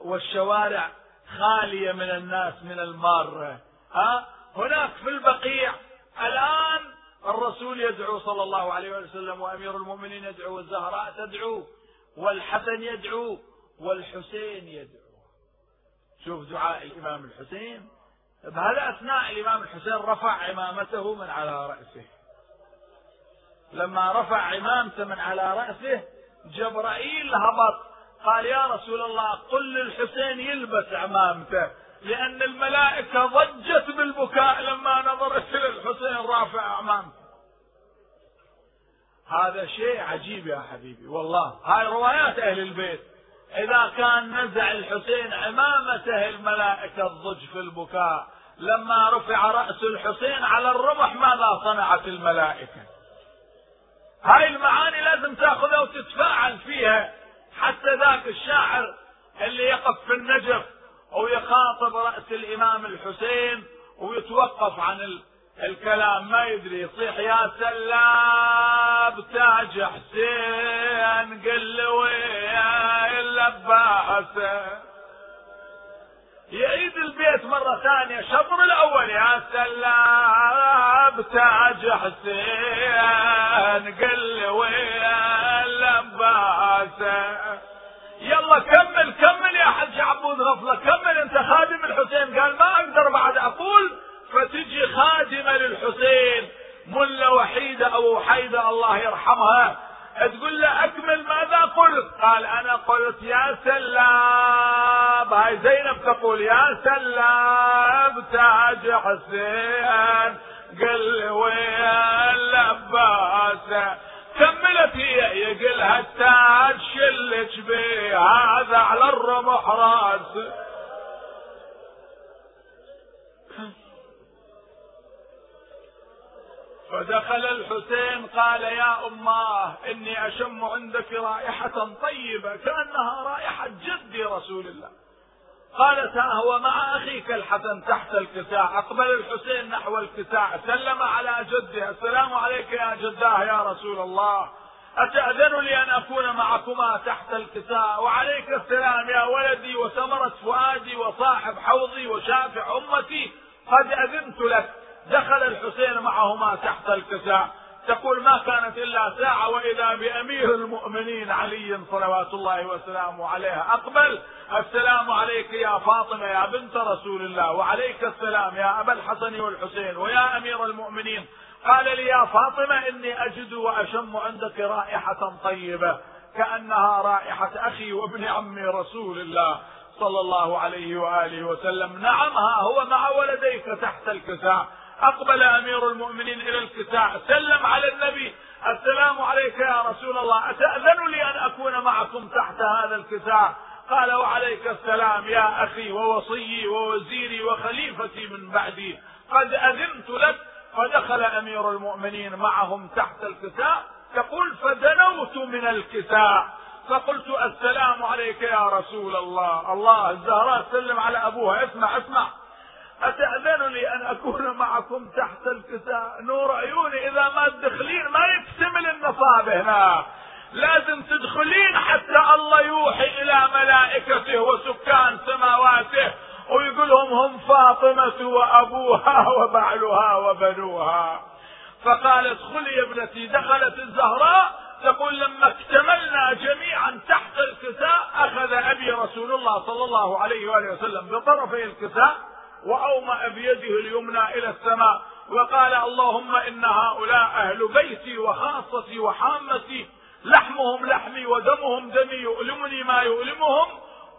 والشوارع خالية من الناس من المارة. ها؟ هناك في البقيع. الآن الرسول يدعو صلى الله عليه وسلم وأمير المؤمنين يدعو والزهراء تدعو والحسن يدعو والحسين يدعو. شوف دعاء الإمام الحسين. بهذا أثناء الإمام الحسين رفع عمامته من على رأسه. لما رفع عمامته من على رأسه جبرائيل هبط. قال يا رسول الله قل للحسين يلبس عمامته لأن الملائكة ضجت بالبكاء لما نظرت إلى الحسين رافع عمامته. هذا شيء عجيب يا حبيبي والله. هاي روايات أهل البيت. إذا كان نزع الحسين عمامته الملائكة تضج في البكاء لما رفع رأس الحسين على الرمح ماذا صنعت الملائكة؟ هاي المعاني لازم تاخذها وتتفاعل فيها. حتى ذاك الشاعر اللي يقف في النجف أو يخاطب رأس الإمام الحسين ويتوقف عن الكلام ما يدري يصيح يا سلاب تاج حسين قل ويا اللباسه يعيد البيت مرة ثانية. شطر الأول يا سلام. تاج حسين قل ويا اللباسة يلا كمل كمل يا حج عبود غفلة. كمل أنت خادم الحسين. قال ما أقدر بعد أقول فتجي خادمة للحسين. ملة وحيدة أو وحيدة الله يرحمها. تقول له أكمل ماذا قلت؟ قال أنا قلت يا سلاب هاي زينب تقول يا سلاب تاج حسين. قل ويا اللباسة كملت هي يقلها التاج شلك بيه هذا على الرمح راسه فدخل الحسين قال يا أماه إني أشم عندك رائحة طيبة كأنها رائحة جدي رسول الله. قالت ها هو مع أخيك الحسن تحت الكساء. أقبل الحسين نحو الكساء. سلم على جده. السلام عليك يا جداه يا رسول الله. أتأذن لي أن أكون معكما تحت الكساء؟ وعليك السلام يا ولدي وثمرة فؤادي وصاحب حوضي وشافع أمتي. قد أذنت لك. دخل الحسين معهما تحت الكساء. تقول ما كانت إلا ساعة وإذا بأمير المؤمنين علي صلوات الله وسلامه عليه أقبل. السلام عليك يا فاطمة يا بنت رسول الله وعليك السلام يا أبا الحسن والحسين ويا أمير المؤمنين. قال لي يا فاطمة إني أجد وأشم عندك رائحة طيبة كأنها رائحة أخي وابن عمي رسول الله صلى الله عليه وآله وسلم. نعم ها هو مع ولديك تحت الكساء. أقبل أمير المؤمنين إلى الكساء سلم على النبي السلام عليك يا رسول الله أتأذن لي أن أكون معكم تحت هذا الكساء قال وعليك السلام يا أخي ووصيي ووزيري وخليفتي من بعدي. قد أذنت لك فدخل أمير المؤمنين معهم تحت الكساء يقول فدنوت من الكساء فقلت السلام عليك يا رسول الله. الله الزهراء سلم على أبوها اسمع اسمع. أتأذن لي أن أكون معكم تحت الكساء؟ نور عيوني إذا ما تدخلين ما يكتمل النصاب هنا. لازم تدخلين حتى الله يوحي إلى ملائكته وسكان سماواته ويقول لهم هم فاطمة وأبوها وبعلها وبنوها. فقال ادخلي يا ابنتي. دخلت الزهراء تقول لما اكتملنا جميعا تحت الكساء أخذ أبي رسول الله صلى الله عليه وآله وسلم بطرفي الكساء وأومأ بيده اليمنى إلى السماء وقال اللهم إن هؤلاء أهل بيتي وخاصتي وحامتي لحمهم لحمي ودمهم دمي يؤلمني ما يؤلمهم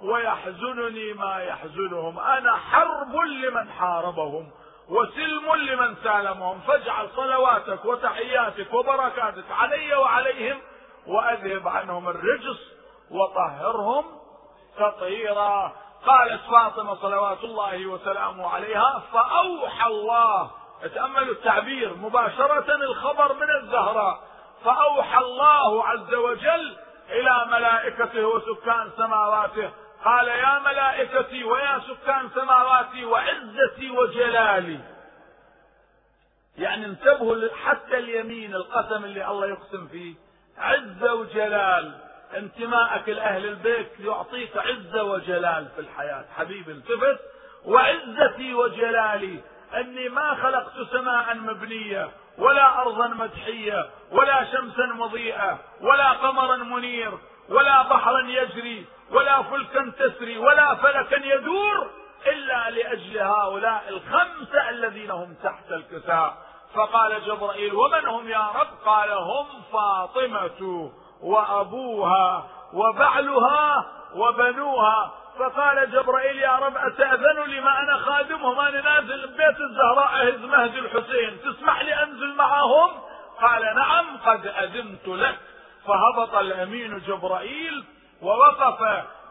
ويحزنني ما يحزنهم. أنا حرب لمن حاربهم وسلم لمن سالمهم. فاجعل صلواتك وتحياتك وبركاتك علي وعليهم وأذهب عنهم الرجس وطهرهم تطهيرا. قالت فاطمة صلوات الله وسلامه عليها فأوحى الله تأملوا التعبير مباشرة الخبر من الزهراء فأوحى الله عز وجل إلى ملائكته وسكان سماواته قال يا ملائكتي ويا سكان سماواتي وعزتي وجلالي. يعني انتبهوا حتى اليمين القسم اللي الله يقسم فيه عزة وجلال. انتمائك لأهل البيت يعطيك عزة وجلال في الحياة. حبيبي التفت وعزتي وجلالي أني ما خلقت سماء مبنية ولا أرضا مدحية ولا شمسا مضيئة ولا قمرا منير ولا بحرا يجري ولا فلكا تسري ولا فلكا يدور إلا لأجل هؤلاء الخمسة الذين هم تحت الكساء. فقال جبرائيل ومن هم يا رب؟ قال هم فاطمة. وأبوها وبعلها وبنوها. فقال جبرائيل يا رب أتأذن لي ما أنا خادمهم؟ أنا نازل بيت الزهراء أهز مهد الحسين. تسمح لي أنزل معهم؟ قال نعم قد أذنت لك. فهبط الأمين جبرائيل ووقف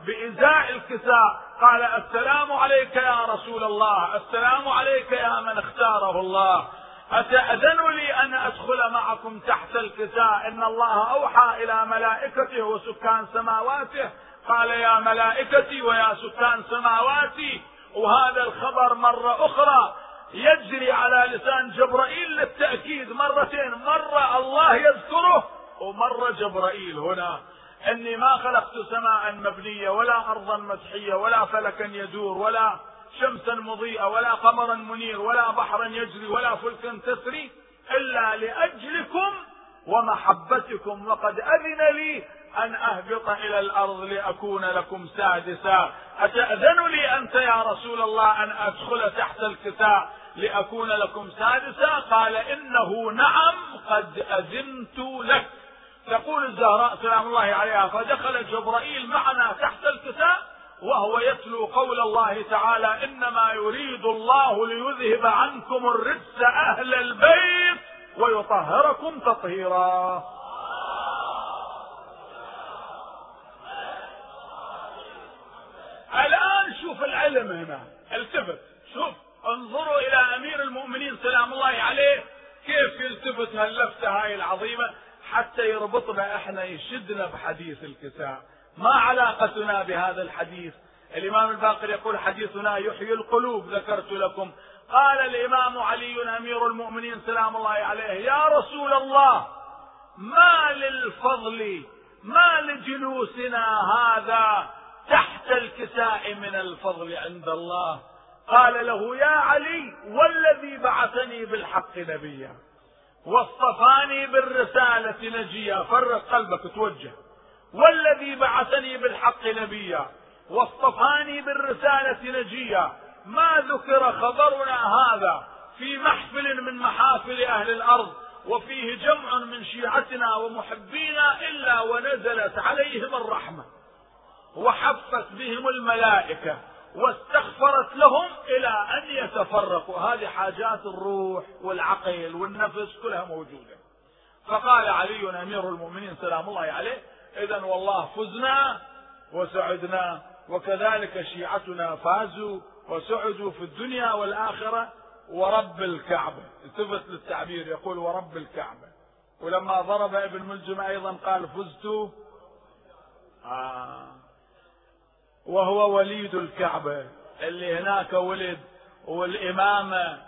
بإزاء الكساء. قال السلام عليك يا رسول الله. السلام عليك يا من اختاره الله. أتأذن لي أن أدخل معكم تحت الكساء إن الله أوحى إلى ملائكته وسكان سماواته. قال يا ملائكتي ويا سكان سماواتي وهذا الخبر مرة أخرى يجري على لسان جبرائيل للتأكيد مرتين. مرة الله يذكره ومرة جبرائيل هنا. إني ما خلقت سماء مبنية ولا أرضا مسحية ولا فلكا يدور ولا شمسا مضيئة ولا قمرا منير ولا بحرا يجري ولا فلكا تسري إلا لأجلكم ومحبتكم. وقد أذن لي أن أهبط إلى الأرض لأكون لكم سادسا. أتأذن لي أنت يا رسول الله أن أدخل تحت الكساء لأكون لكم سادسا؟ قال إنه نعم قد أذنت لك. تقول الزهراء سلام الله عليها فدخل جبرائيل معنا تحت الكساء وهو يتلو قول الله تعالى إنما يريد الله ليذهب عنكم الرجس أهل البيت ويطهركم تطهيرا. الآن شوف العلم هنا التفت. شوف انظروا إلى أمير المؤمنين سلام الله عليه كيف يلتفت هاللفتة هاي العظيمة حتى يربطنا إحنا يشدنا بحديث الكساء ما علاقتنا بهذا الحديث؟ الإمام الباقر يقول حديثنا يحيي القلوب ذكرت لكم. قال الإمام علي أمير المؤمنين سلام الله عليه يا رسول الله ما للفضل ما لجلوسنا هذا تحت الكساء من الفضل عند الله؟ قال له يا علي والذي بعثني بالحق نبيا واصطفاني بالرسالة نجيا. فرق قلبك توجه. والذي بعثني بالحق نبيا واصطفاني بالرسالة نجيا. ما ذكر خبرنا هذا في محفل من محافل أهل الأرض وفيه جمع من شيعتنا ومحبينا إلا ونزلت عليهم الرحمة وحفت بهم الملائكة واستغفرت لهم إلى أن يتفرقوا. هذه حاجات الروح والعقل والنفس كلها موجودة. فقال علي أمير المؤمنين سلام الله عليه إذا والله فزنا وسعدنا وكذلك شيعتنا فازوا وسعدوا في الدنيا والآخرة ورب الكعبة. التفت للتعبير يقول ورب الكعبة. ولما ضرب ابن ملجم أيضا قال فزت. آه. وهو وليد الكعبة. اللي هناك ولد والإمامة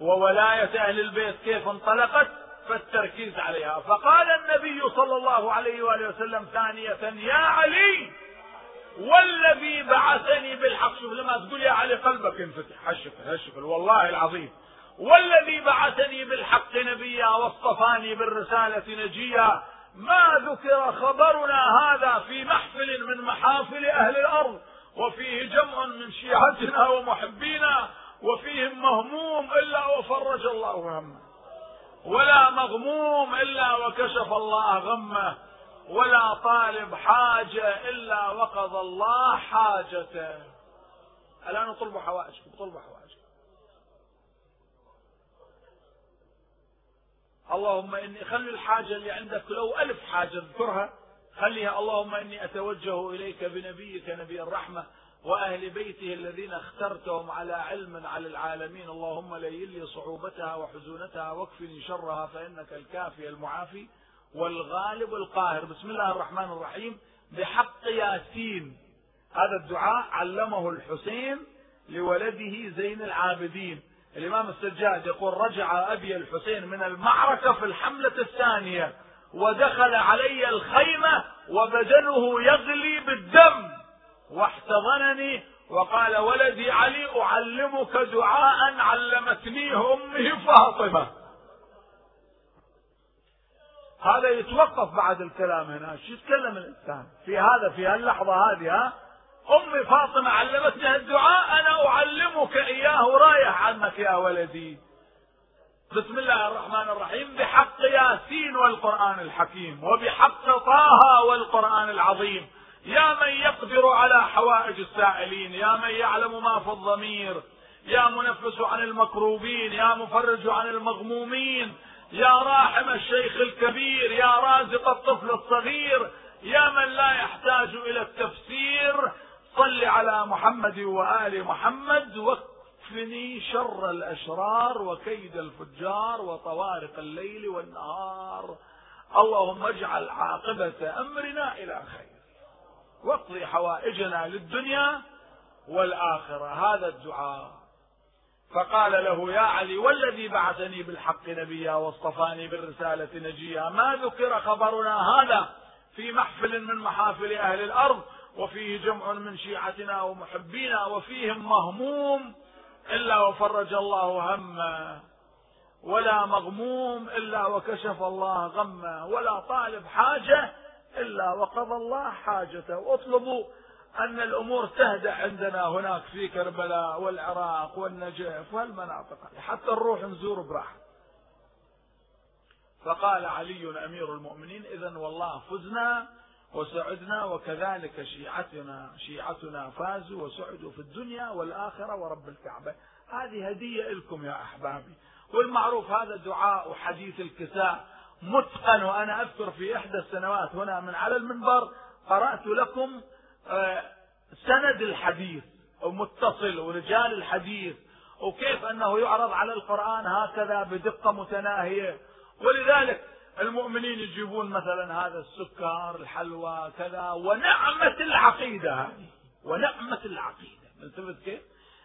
وولاية أهل البيت كيف انطلقت؟ فالتركيز عليها. فقال النبي صلى الله عليه وآله وسلم ثانية يا علي والذي بعثني بالحق. شوف لما تقول يا علي قلبك ينفتح. هالشكل هالشكل والله العظيم. والذي بعثني بالحق نبيا واصطفاني بالرسالة نجيا. ما ذكر خبرنا هذا في محفل من محافل أهل الأرض وفيه جمع من شيعتنا ومحبينا وفيهم مهموم إلا وفرج الله همه. ولا مغموم إلا وكشف الله غمه ولا طالب حاجة إلا وقضى الله حاجته. الآن اطلبوا حوائجكم اطلبوا حوائجكم اللهم إني خلي الحاجة اللي عندك لو ألف حاجة اذكرها خليها اللهم إني أتوجه إليك بنبيك نبي الرحمة وأهل بيته الذين اخترتهم على علم على العالمين. اللهم لين لي صعوبتها وحزونتها واكفني شرها فإنك الكافي المعافي والغالب القاهر. بسم الله الرحمن الرحيم. بحق ياسين. هذا الدعاء علمه الحسين لولده زين العابدين. الإمام السجاد يقول رجع أبي الحسين من المعركة في الحملة الثانية ودخل علي الخيمة وبدنه يغلي بالدم. واحتضنني وقال ولدي علي أعلمك دعاء علمتنيه أمه فاطمة. هذا يتوقف بعد الكلام هنا. شو يتكلم الإنسان؟ في هذا في هاللحظة هذه ها؟ أمي فاطمة علمتني هالدعاء أنا أعلمك إياه رايح عنك يا ولدي. بسم الله الرحمن الرحيم. بحق ياسين والقرآن الحكيم وبحق طه والقرآن العظيم. يا من يقدر على حوائج السائلين يا من يعلم ما في الضمير يا منفس عن المكروبين يا مفرج عن المغمومين يا راحم الشيخ الكبير يا رازق الطفل الصغير يا من لا يحتاج إلى التفسير. صل على محمد وآل محمد واكفني شر الأشرار وكيد الفجار وطوارق الليل والنهار. اللهم اجعل عاقبة أمرنا إلى خير. واقضي حوائجنا للدنيا والآخرة. هذا الدعاء. فقال له يا علي والذي بعثني بالحق نبيا واصطفاني بالرسالة نجيا ما ذكر خبرنا هذا في محفل من محافل أهل الأرض وفيه جمع من شيعتنا ومحبينا وفيهم مهموم إلا وفرج الله همه ولا مغموم إلا وكشف الله غمه ولا طالب حاجة إلا وقضى الله حاجته. اطلبوا أن الأمور تهدأ عندنا هناك في كربلاء والعراق والنجف والمناطق. حتى نروح نزور براحة. فقال علي أمير المؤمنين إذا والله فزنا وسعدنا وكذلك شيعتنا شيعتنا فازوا وسعدوا في الدنيا والآخرة ورب الكعبة. هذه هدية لكم يا أحبابي. والمعروف هذا دعاء وحديث الكساء. متقن وأنا أذكر في إحدى السنوات هنا من على المنبر قرأت لكم سند الحديث ومتصل ورجال الحديث وكيف أنه يعرض على القرآن هكذا بدقة متناهية ولذلك المؤمنين يجيبون مثلا هذا السكر الحلوى كذا ونعمة العقيدة هذه ونعمة العقيدة انتبهت كيف؟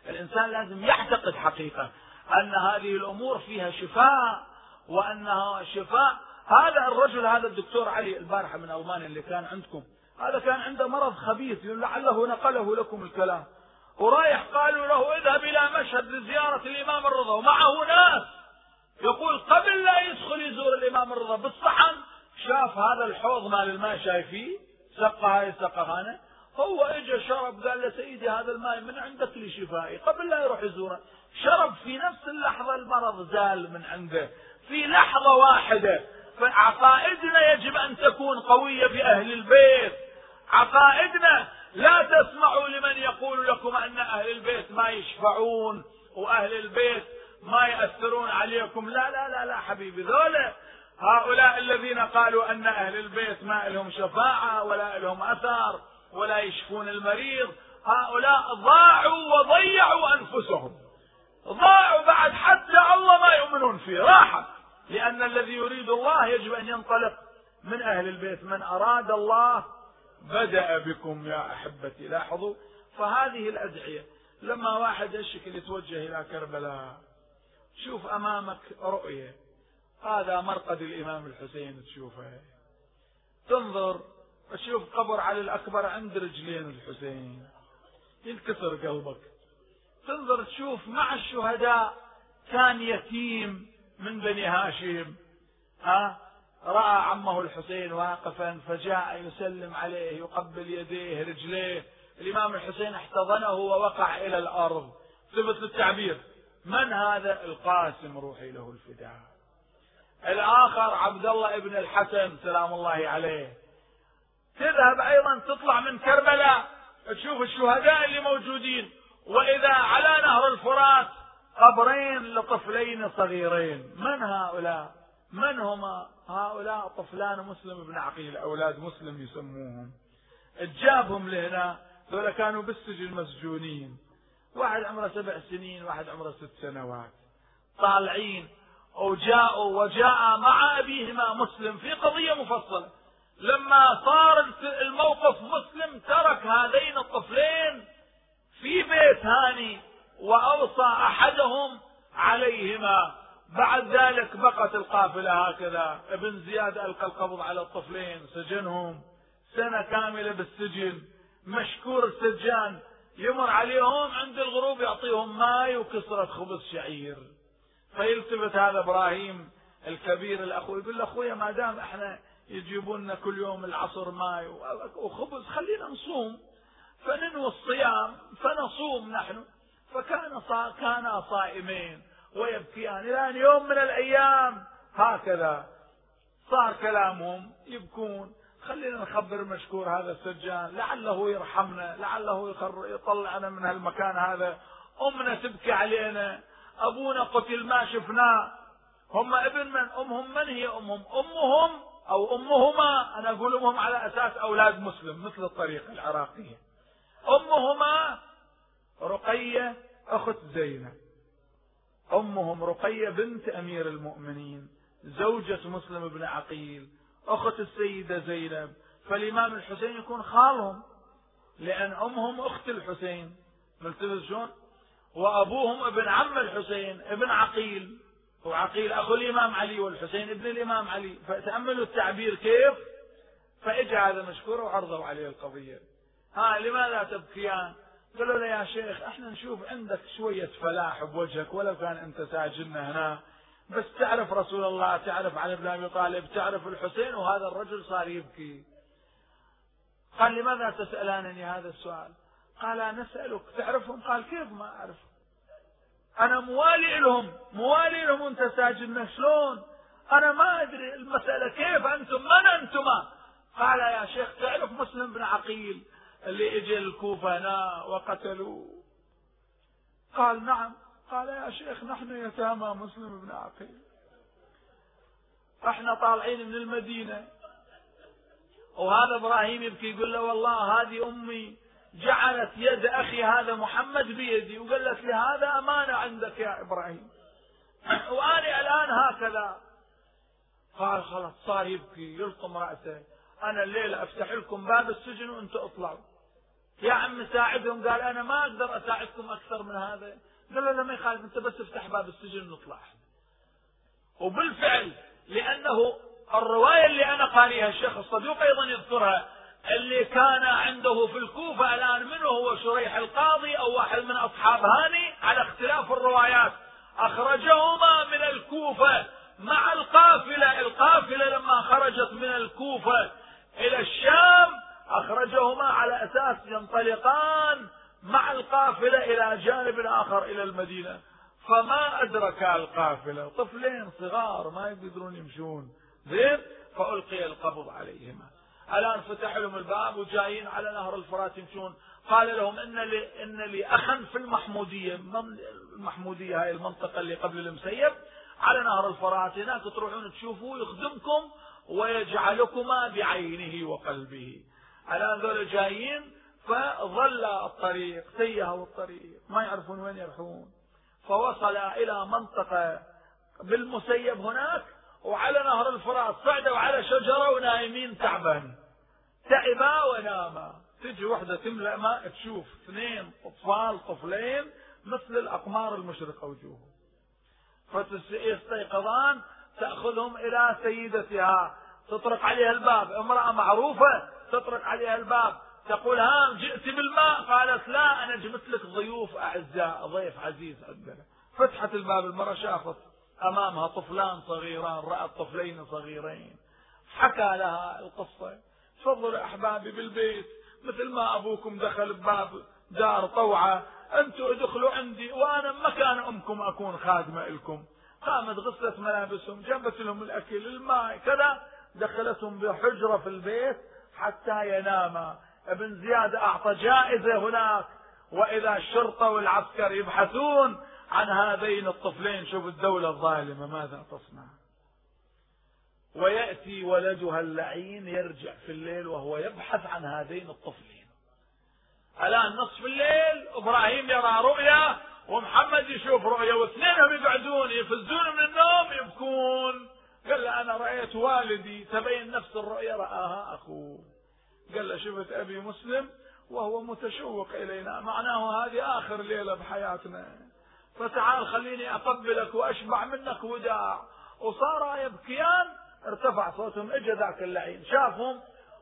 الإنسان لازم يعتقد حقيقة أن هذه الأمور فيها شفاء وأنها شفاء هذا الرجل هذا الدكتور علي البارحة من ألمانيا اللي كان عندكم هذا كان عنده مرض خبيث لعله نقله لكم الكلام. ورايح قالوا له اذهب إلى مشهد لزيارة الإمام الرضا ومعه ناس. يقول قبل لا يدخل يزور الإمام الرضا بالصحن شاف هذا الحوض مال الماء شايفيه سقى هاي سقى هنا هو اجى شرب قال له سيدي هذا الماء من عندك لشفائي قبل لا يروح يزوره. شرب في نفس اللحظة المرض زال من عنده. في لحظة واحدة فعقائدنا يجب أن تكون قوية في أهل البيت. عقائدنا لا تسمعوا لمن يقول لكم أن أهل البيت ما يشفعون وأهل البيت ما يأثرون عليكم. لا لا لا لا حبيبي ذولا. هؤلاء الذين قالوا أن أهل البيت ما لهم شفاعة ولا لهم أثر ولا يشفون المريض هؤلاء ضاعوا وضيعوا أنفسهم. ضاعوا بعد حتى الله ما يؤمنون فيه. راحت. لأن الذي يريد الله يجب أن ينطلق من أهل البيت. من أراد الله بدأ بكم يا أحبتي لاحظوا؟ فهذه الأدعية لما واحد يشكل يتوجه إلى كربلاء شوف أمامك رؤية. هذا مرقد الإمام الحسين تشوفه. تنظر تشوف قبر علي الأكبر عند رجلين الحسين. ينكسر قلبك. تنظر تشوف مع الشهداء كان يتيم. من بني هاشم. ها؟ رأى عمه الحسين واقفا فجاء يسلم عليه يقبل يديه رجليه. الإمام الحسين احتضنه ووقع إلى الأرض. ثبت التعبير من هذا؟ القاسم روحي له الفداء. الآخر عبد الله ابن الحسن سلام الله عليه. تذهب أيضا تطلع من كربلاء. تشوف الشهداء اللي موجودين. وإذا على نهر الفرات قبرين لطفلين صغيرين. من هؤلاء؟ من هما؟ هؤلاء طفلان مسلم بن عقيل أولاد مسلم يسموهم. جابهم لهنا. ذولا كانوا بالسجن مسجونين. واحد عمره سبع سنين واحد عمره ست سنوات. طالعين. وجاءوا وجاء مع أبيهما مسلم في قضية مفصلة. لما صار الموقف مسلم ترك هذين الطفلين في بيت هاني. وأوصى أحدهم عليهما. بعد ذلك بقت القافلة هكذا. ابن زياد ألقى القبض على الطفلين سجنهم. سنة كاملة بالسجن. مشكور السجان. يمر عليهم عند الغروب يعطيهم ماي وكسرة خبز شعير. فيلتفت هذا إبراهيم الكبير الأخو يقول له أخويا ما دام إحنا يجيبون لنا كل يوم العصر ماي وخبز خلينا نصوم. فننوي الصيام فنصوم نحن. فكان كانا صائمين. ويبكيان. إلى ان يوم من الأيام. هكذا. صار كلامهم. يبكون. خلينا نخبر مشكور هذا السجان. لعله يرحمنا. لعله يطلعنا من هالمكان هذا. أمنا تبكي علينا. أبونا قتل ما شفناه هم ابن من؟ أمهم. من هي أمهم؟ أمهم أو أمهما. أنا أقول أمهم على أساس أولاد مسلم مثل الطريقة العراقية. أمهما رقية أخت زينب أمهم رقية بنت أمير المؤمنين. زوجة مسلم بن عقيل. أخت السيدة زينب. فالإمام الحسين يكون خالهم. لأن أمهم أخت الحسين. ملتبس شلون؟ وأبوهم ابن عم الحسين ابن عقيل. وعقيل أخو الإمام علي والحسين ابن الإمام علي. فتأملوا التعبير كيف؟ هذا مشكور وعرضوا عليه القضية. ها لماذا تبكيان؟ قالوا له يا شيخ إحنا نشوف عندك شوية فلاح بوجهك ولو كان أنت ساجننا هنا بس تعرف رسول الله تعرف علي بن أبي طالب تعرف الحسين وهذا الرجل صار يبكي. قال لماذا تسألانني هذا السؤال? قال نسألك تعرفهم؟ قال كيف ما أعرف؟ أنا موالي لهم موالي لهم وأنت ساجدنا شلون؟ أنا ما أدري المسألة كيف أنتم من أنتما قال يا شيخ تعرف مسلم بن عقيل اللي اجى الكوفة هنا وقتلوه. قال نعم. قال يا شيخ نحن يتامى مسلم بن عقيل. إحنا طالعين من المدينة. وهذا إبراهيم يبكي يقول له والله هذه أمي جعلت يد أخي هذا محمد بيدي وقالت لي هذا أمانة عندك يا إبراهيم. واني الآن هكذا. قال خلاص صار يبكي يلطم رأسه. أنا الليلة أفتح لكم باب السجن وأنتم أطلعوا. يا عم ساعدهم قال أنا ما أقدر أساعدكم أكثر من هذا. قال له ما يخالف أنت بس افتح باب السجن ونطلع. وبالفعل لأنه الرواية اللي أنا قاريها الشيخ الصدوق أيضا يذكرها اللي كان عنده في الكوفة الآن منه هو شريح القاضي أو واحد من أصحاب هاني على اختلاف الروايات أخرجهما من الكوفة مع القافلة. القافلة لما خرجت من الكوفة إلى الشام أخرجهما على أساس ينطلقان مع القافلة إلى جانب آخر إلى المدينة. فما أدرك القافلة؟ طفلين صغار ما يقدرون يمشون. زين؟ فألقي القبض عليهما. الآن فتح لهم الباب وجايين على نهر الفرات يمشون. قال لهم إن لي, إن لي أخا في المحمودية. المحمودية؟ هاي المنطقة اللي قبل المسيب. على نهر الفرات هناك تروحون تشوفوه يخدمكم. ويجعلكما بعينه وقلبه. الآن ذول جايين فظل الطريق تيهوا الطريق. ما يعرفون وين يروحون. فوصل إلى منطقة بالمسيب هناك وعلى نهر الفرات صعدوا على شجرة ونايمين تعبان تعبا وناما. تجي وحدة تملأ ماء تشوف اثنين أطفال طفلين مثل الأقمار المشرقة وجوههم. فيستيقظان تأخذهم إلى سيدتها. تطرق عليها الباب. امرأة معروفة تطرق عليها الباب. تقول ها جئت بالماء؟ قالت لا أنا جبت لك ضيوف أعزاء ضيف عزيز عندنا. فتحت الباب المرأة شافت أمامها طفلان صغيران رأت طفلين صغيرين. حكى لها القصة. تفضلوا أحبابي بالبيت. مثل ما أبوكم دخل بباب دار طوعة أنتم ادخلوا عندي وأنا مكان أمكم أكون خادمة لكم. قامت غسلت ملابسهم جابت لهم الأكل الماء كذا دخلتهم بحجرة في البيت حتى يناما. ابن زياد أعطى جائزة هناك. وإذا الشرطة والعسكر يبحثون عن هذين الطفلين شوف الدولة الظالمة ماذا تصنع؟ ويأتي ولدها اللعين يرجع في الليل وهو يبحث عن هذين الطفلين. الآن نصف الليل إبراهيم يرى رؤيا ومحمد يشوف رؤيا واثنينهم يقعدون يفزون من النوم يبكون. قال له أنا رأيت والدي تبين نفس الرؤيا رآها أخوه. قال له شفت أبي مسلم وهو متشوق إلينا. معناه هذه آخر ليلة بحياتنا. فتعال خليني أقبلك وأشبع منك وداع. وصارا يبكيان. ارتفع صوتهم اجى ذاك اللعين. شافهم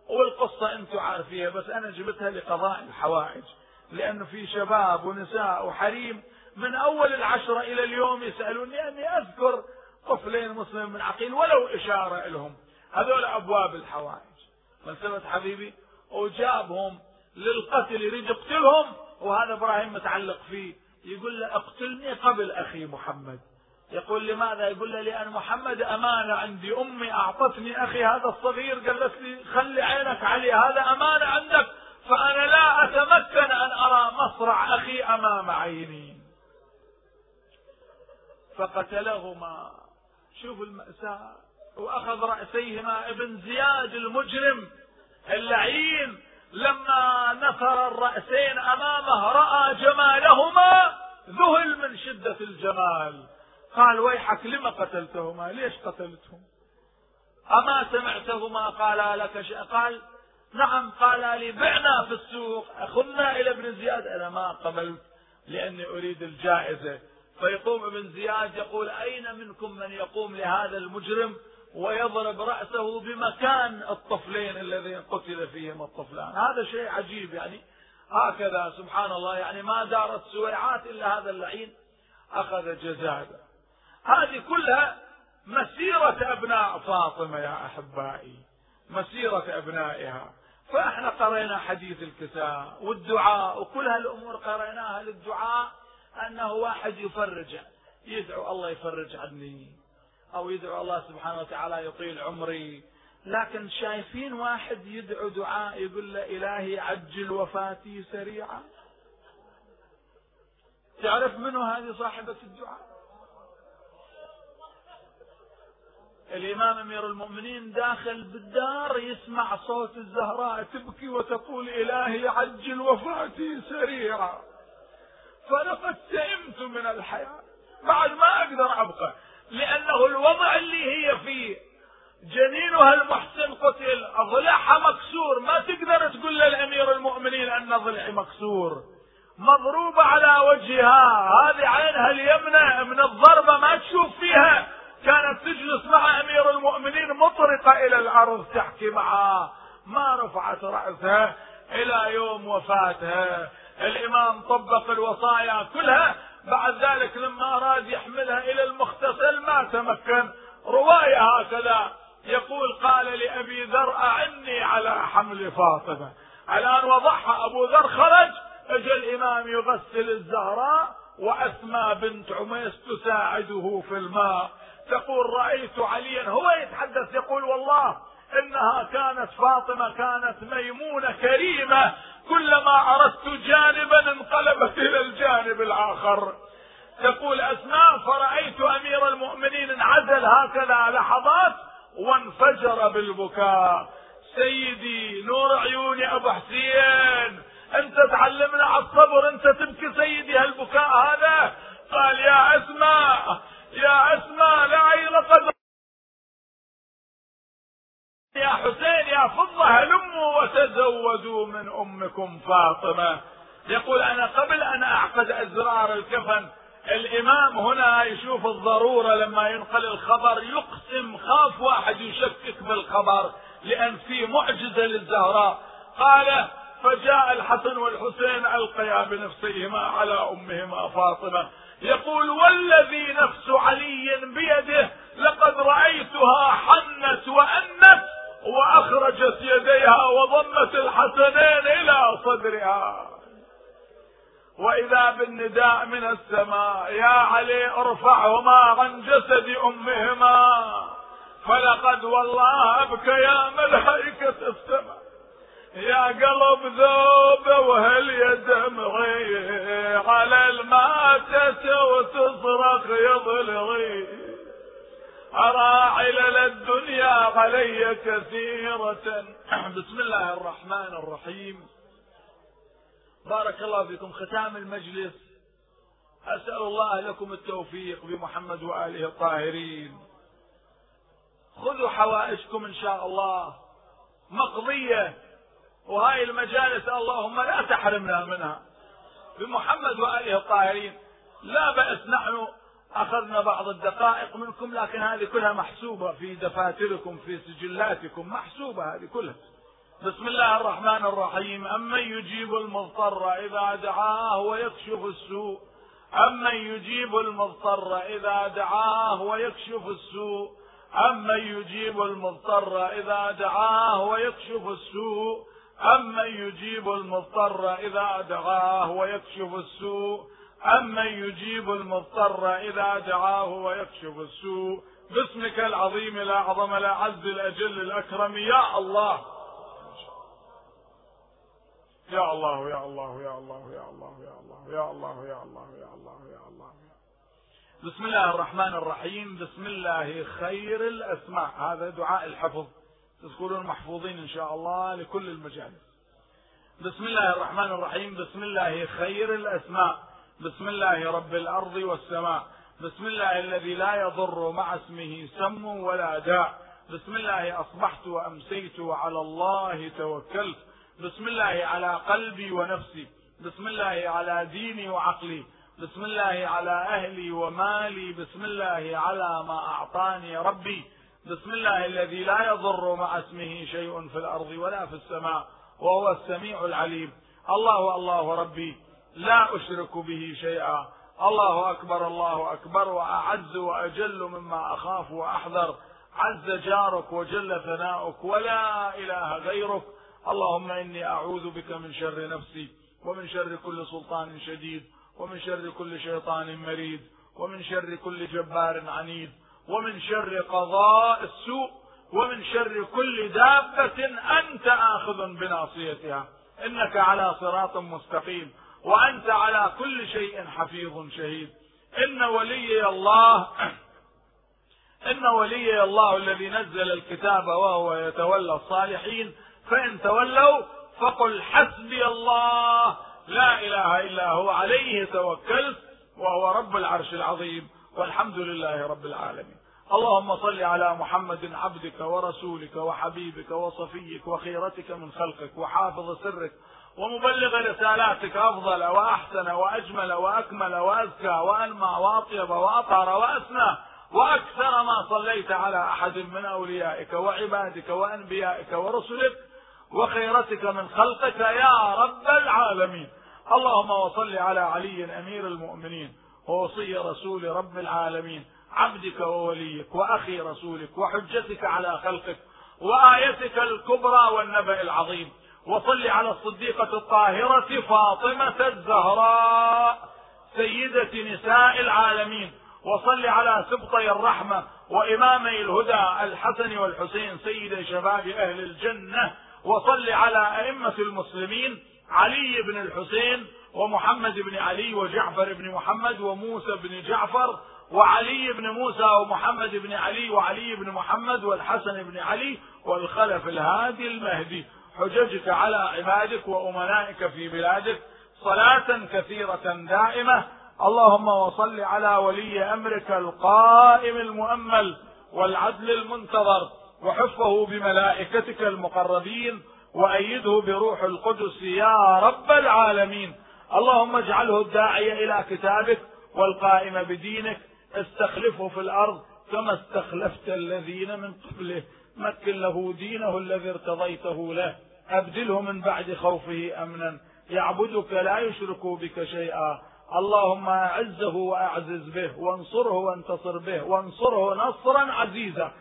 والقصة أنتم عارفيها بس أنا جبتها لقضاء الحوائج. لأنه في شباب ونساء وحريم من أول العشرة إلى اليوم يسألوني أني أذكر طفلين مسلم من عقيل ولو إشارة لهم هذول أبواب الحوائج. فلسفة حبيبي؟ وجابهم للقتل يريد يقتلهم وهذا إبراهيم متعلق فيه. يقول له اقتلني قبل أخي محمد. يقول لماذا؟ يقول له لأن محمد أمانة عندي. أمي أعطتني أخي هذا الصغير قالت لي خلي عينك عليه هذا أمانة عندك فأنا لا أتمكن أن أرى مصرع أخي أمام عيني. فقتلهما. شوفوا المأساة. وأخذ رأسيهما ابن زياد المجرم اللعين. لما نثر الرأسين أمامه رأى جمالهما ذهل من شدة الجمال. قال ويحك لما قتلتهما؟ ليش قتلتهم؟ أما سمعتهما؟ قال لك شيء؟ قال نعم قال لي بعنا في السوق. أخذنا إلى ابن زياد. أنا ما قبلت لأني أريد الجائزة. فيقوم ابن زياد يقول أين منكم من يقوم لهذا المجرم ويضرب رأسه بمكان الطفلين الذين قتل فيهم الطفلان؟ هذا شيء عجيب يعني. هكذا سبحان الله يعني ما دارت سويعات إلا هذا اللعين أخذ جزاده هذه كلها مسيرة أبناء فاطمة يا أحبائي مسيرة أبنائها. فإحنا قرينا حديث الكساء والدعاء وكل هالأمور قريناها للدعاء. أنه واحد يفرج يدعو الله يفرج عني أو يدعو الله سبحانه وتعالى يطيل عمري. لكن شايفين واحد يدعو دعاء يقول له إلهي عجل وفاتي سريعا. تعرف منو هذه صاحبة الدعاء؟ الإمام أمير المؤمنين داخل بالدار يسمع صوت الزهراء تبكي وتقول إلهي عجل وفاتي سريعا. فلقد سئمت من الحياة. بعد ما أقدر أبقى. لأنه الوضع اللي هي فيه. جنينها المحسن قتل. ضلعها مكسور. ما تقدر تقول للأمير المؤمنين أن ضلعي مكسور. مضروبة على وجهها. هذه عينها اليمنى. من الضربة ما تشوف فيها. كانت تجلس مع أمير المؤمنين مطرقة إلى الأرض تحكي معه ما رفعت رأسها. إلى يوم وفاتها الإمام طبق الوصايا كلها بعد ذلك لما أراد يحملها إلى المغتسل ما تمكن. رواية هكذا يقول قال لأبي ذر أعني على حمل فاطمة. الآن وضعها أبو ذر خرج اجى الإمام يغسل الزهراء وأسماء بنت عميس تساعده في الماء. تقول رأيت عليا. هو يتحدث يقول والله إنها كانت فاطمة كانت ميمونة كريمة كلما أردت جانبا انقلبت إلى الجانب الآخر. تقول أسماء فرأيت أمير المؤمنين انعزل هكذا لحظات وانفجر بالبكاء. سيدي نور عيوني أبو حسين أنت تعلمنا على الصبر أنت تبكي سيدي هالبكاء هذا؟ قال يا أسماء يا أسماء لا لقد يا حسين يا فضة هلموا وتزودوا من أمكم فاطمة. يقول أنا قبل أن أعقد أزرار الكفن الإمام هنا يشوف الضرورة لما ينقل الخبر يقسم خاف واحد يشكك بالخبر لأن في معجزة للزهراء. قال فجاء الحسن والحسين ألقيا بنفسيهما على أمهما فاطمة. يقول والذي نفس علي بيده لقد رأيتها حنت وأنت وأخرجت يديها وضمت الحسنين إلى صدرها. وإذا بالنداء من السماء يا علي ارفعهما عن جسد أمهما. فلقد والله أبكيا ملائكة السماء. يا قلب ذوب وهل يدمعي على الماتة وتصرخ يضلغي أرى علل الدنيا علي كثيرة. بسم الله الرحمن الرحيم. بارك الله فيكم. ختام المجلس. أسأل الله لكم التوفيق بمحمد وآله الطاهرين. خذوا حوائجكم إن شاء الله. مقضية. وهاي المجالس اللهم لا تحرمنا منها. بمحمد وآله الطاهرين. لا بأس نحن أخذنا بعض الدقائق منكم لكن هذه كلها محسوبة في دفاتركم في سجلاتكم محسوبة هذه كلها. بسم الله الرحمن الرحيم. أمن يجيب المضطر إذا دعاه ويكشف السوء. أمن يجيب المضطر إذا دعاه ويكشف السوء. أمن يجيب المضطر إذا دعاه ويكشف السوء. أمن يجيب المضطر إذا دعاه ويكشف السوء. أمن يجيب المضطر إذا دعاه ويكشف السوء باسمك العظيم الأعظم الأعز الأجل الأكرم يا الله يا الله يا الله يا الله يا الله يا الله يا الله يا الله يا الله يا الله بسم الله الرحمن الرحيم بسم الله خير الأسماء هذا دعاء الحفظ تذكرون محفوظين إن شاء الله لكل المجالس بسم الله الرحمن الرحيم بسم الله خير الأسماء بسم الله رب الأرض والسماء. بسم الله الذي لا يضر مع اسمه سم ولا داء بسم الله أصبحت وأمسيت وعلى الله توكلت. بسم الله على قلبي ونفسي. بسم الله على ديني وعقلي. بسم الله على أهلي ومالي. بسم الله على ما أعطاني ربي. بسم الله الذي لا يضر مع اسمه شيء في الأرض ولا في السماء. وهو السميع العليم. الله الله ربي. لا أشرك به شيئا. الله أكبر الله أكبر. وأعز وأجل مما أخاف وأحذر. عز جارك وجل ثناؤك. ولا إله غيرك. اللهم إني أعوذ بك من شر نفسي ومن شر كل سلطان شديد ومن شر كل شيطان مريد ومن شر كل جبار عنيد ومن شر قضاء السوء ومن شر كل دابة أنت آخذ بناصيتها. إنك على صراط مستقيم. وأنت على كل شيء حفيظ شهيد. إن ولي الله إن ولي الله الذي نزل الكتاب وهو يتولى الصالحين فإن تولوا فقل حسبي الله لا إله إلا هو عليه توكلت وهو رب العرش العظيم. والحمد لله رب العالمين. اللهم صل على محمد عبدك ورسولك وحبيبك وصفيك وخيرتك من خلقك وحافظ سرك ومبلغ رسالاتك أفضل وأحسن وأجمل وأكمل وأزكى وأنمى وأطيب وأطهر وأسنى وأكثر ما صليت على أحد من أوليائك وعبادك وأنبيائك ورسلك وخيرتك من خلقك يا رب العالمين. اللهم وصل على علي أمير المؤمنين ووصي رسول رب العالمين عبدك ووليك وأخي رسولك وحجتك على خلقك وآيتك الكبرى والنبأ العظيم. وصل على الصديقة الطاهرة فاطمة الزهراء سيدة نساء العالمين. وصل على سبطي الرحمة وإمامي الهدى الحسن والحسين سيد شباب أهل الجنة. وصل على أئمة المسلمين علي بن الحسين ومحمد بن علي وجعفر بن محمد وموسى بن جعفر وعلي بن موسى ومحمد بن علي وعلي بن محمد والحسن بن علي والخلف الهادي المهدي. حججك على عبادك وأمنائك في بلادك صلاة كثيرة دائمة. اللهم وصل على ولي أمرك القائم المؤمل والعدل المنتظر وحفه بملائكتك المقربين وأيده بروح القدس يا رب العالمين. اللهم اجعله الداعي إلى كتابك والقائم بدينك. استخلفه في الأرض كما استخلفت الذين من قبله. مكن له دينه الذي ارتضيته له. أبدله من بعد خوفه أمنا. يعبدك لا يشرك بك شيئا. اللهم أعزه وأعزز به وانصره وانتصر به وانصره نصرا عزيزا.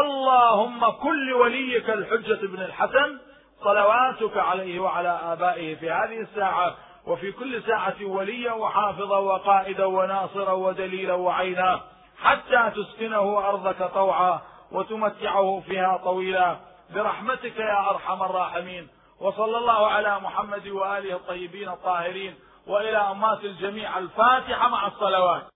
اللهم كل وليك الحجة بن الحسن صلواتك عليه وعلى آبائه في هذه الساعة وفي كل ساعة وليا وحافظا وقائدا وناصرا ودليلا وعينا حتى تسكنه أرضك طوعا وتمتعه فيها طويلا. برحمتك يا أرحم الراحمين وصلى الله على محمد وآله الطيبين الطاهرين وإلى أمات الجميع الفاتحة مع الصلوات.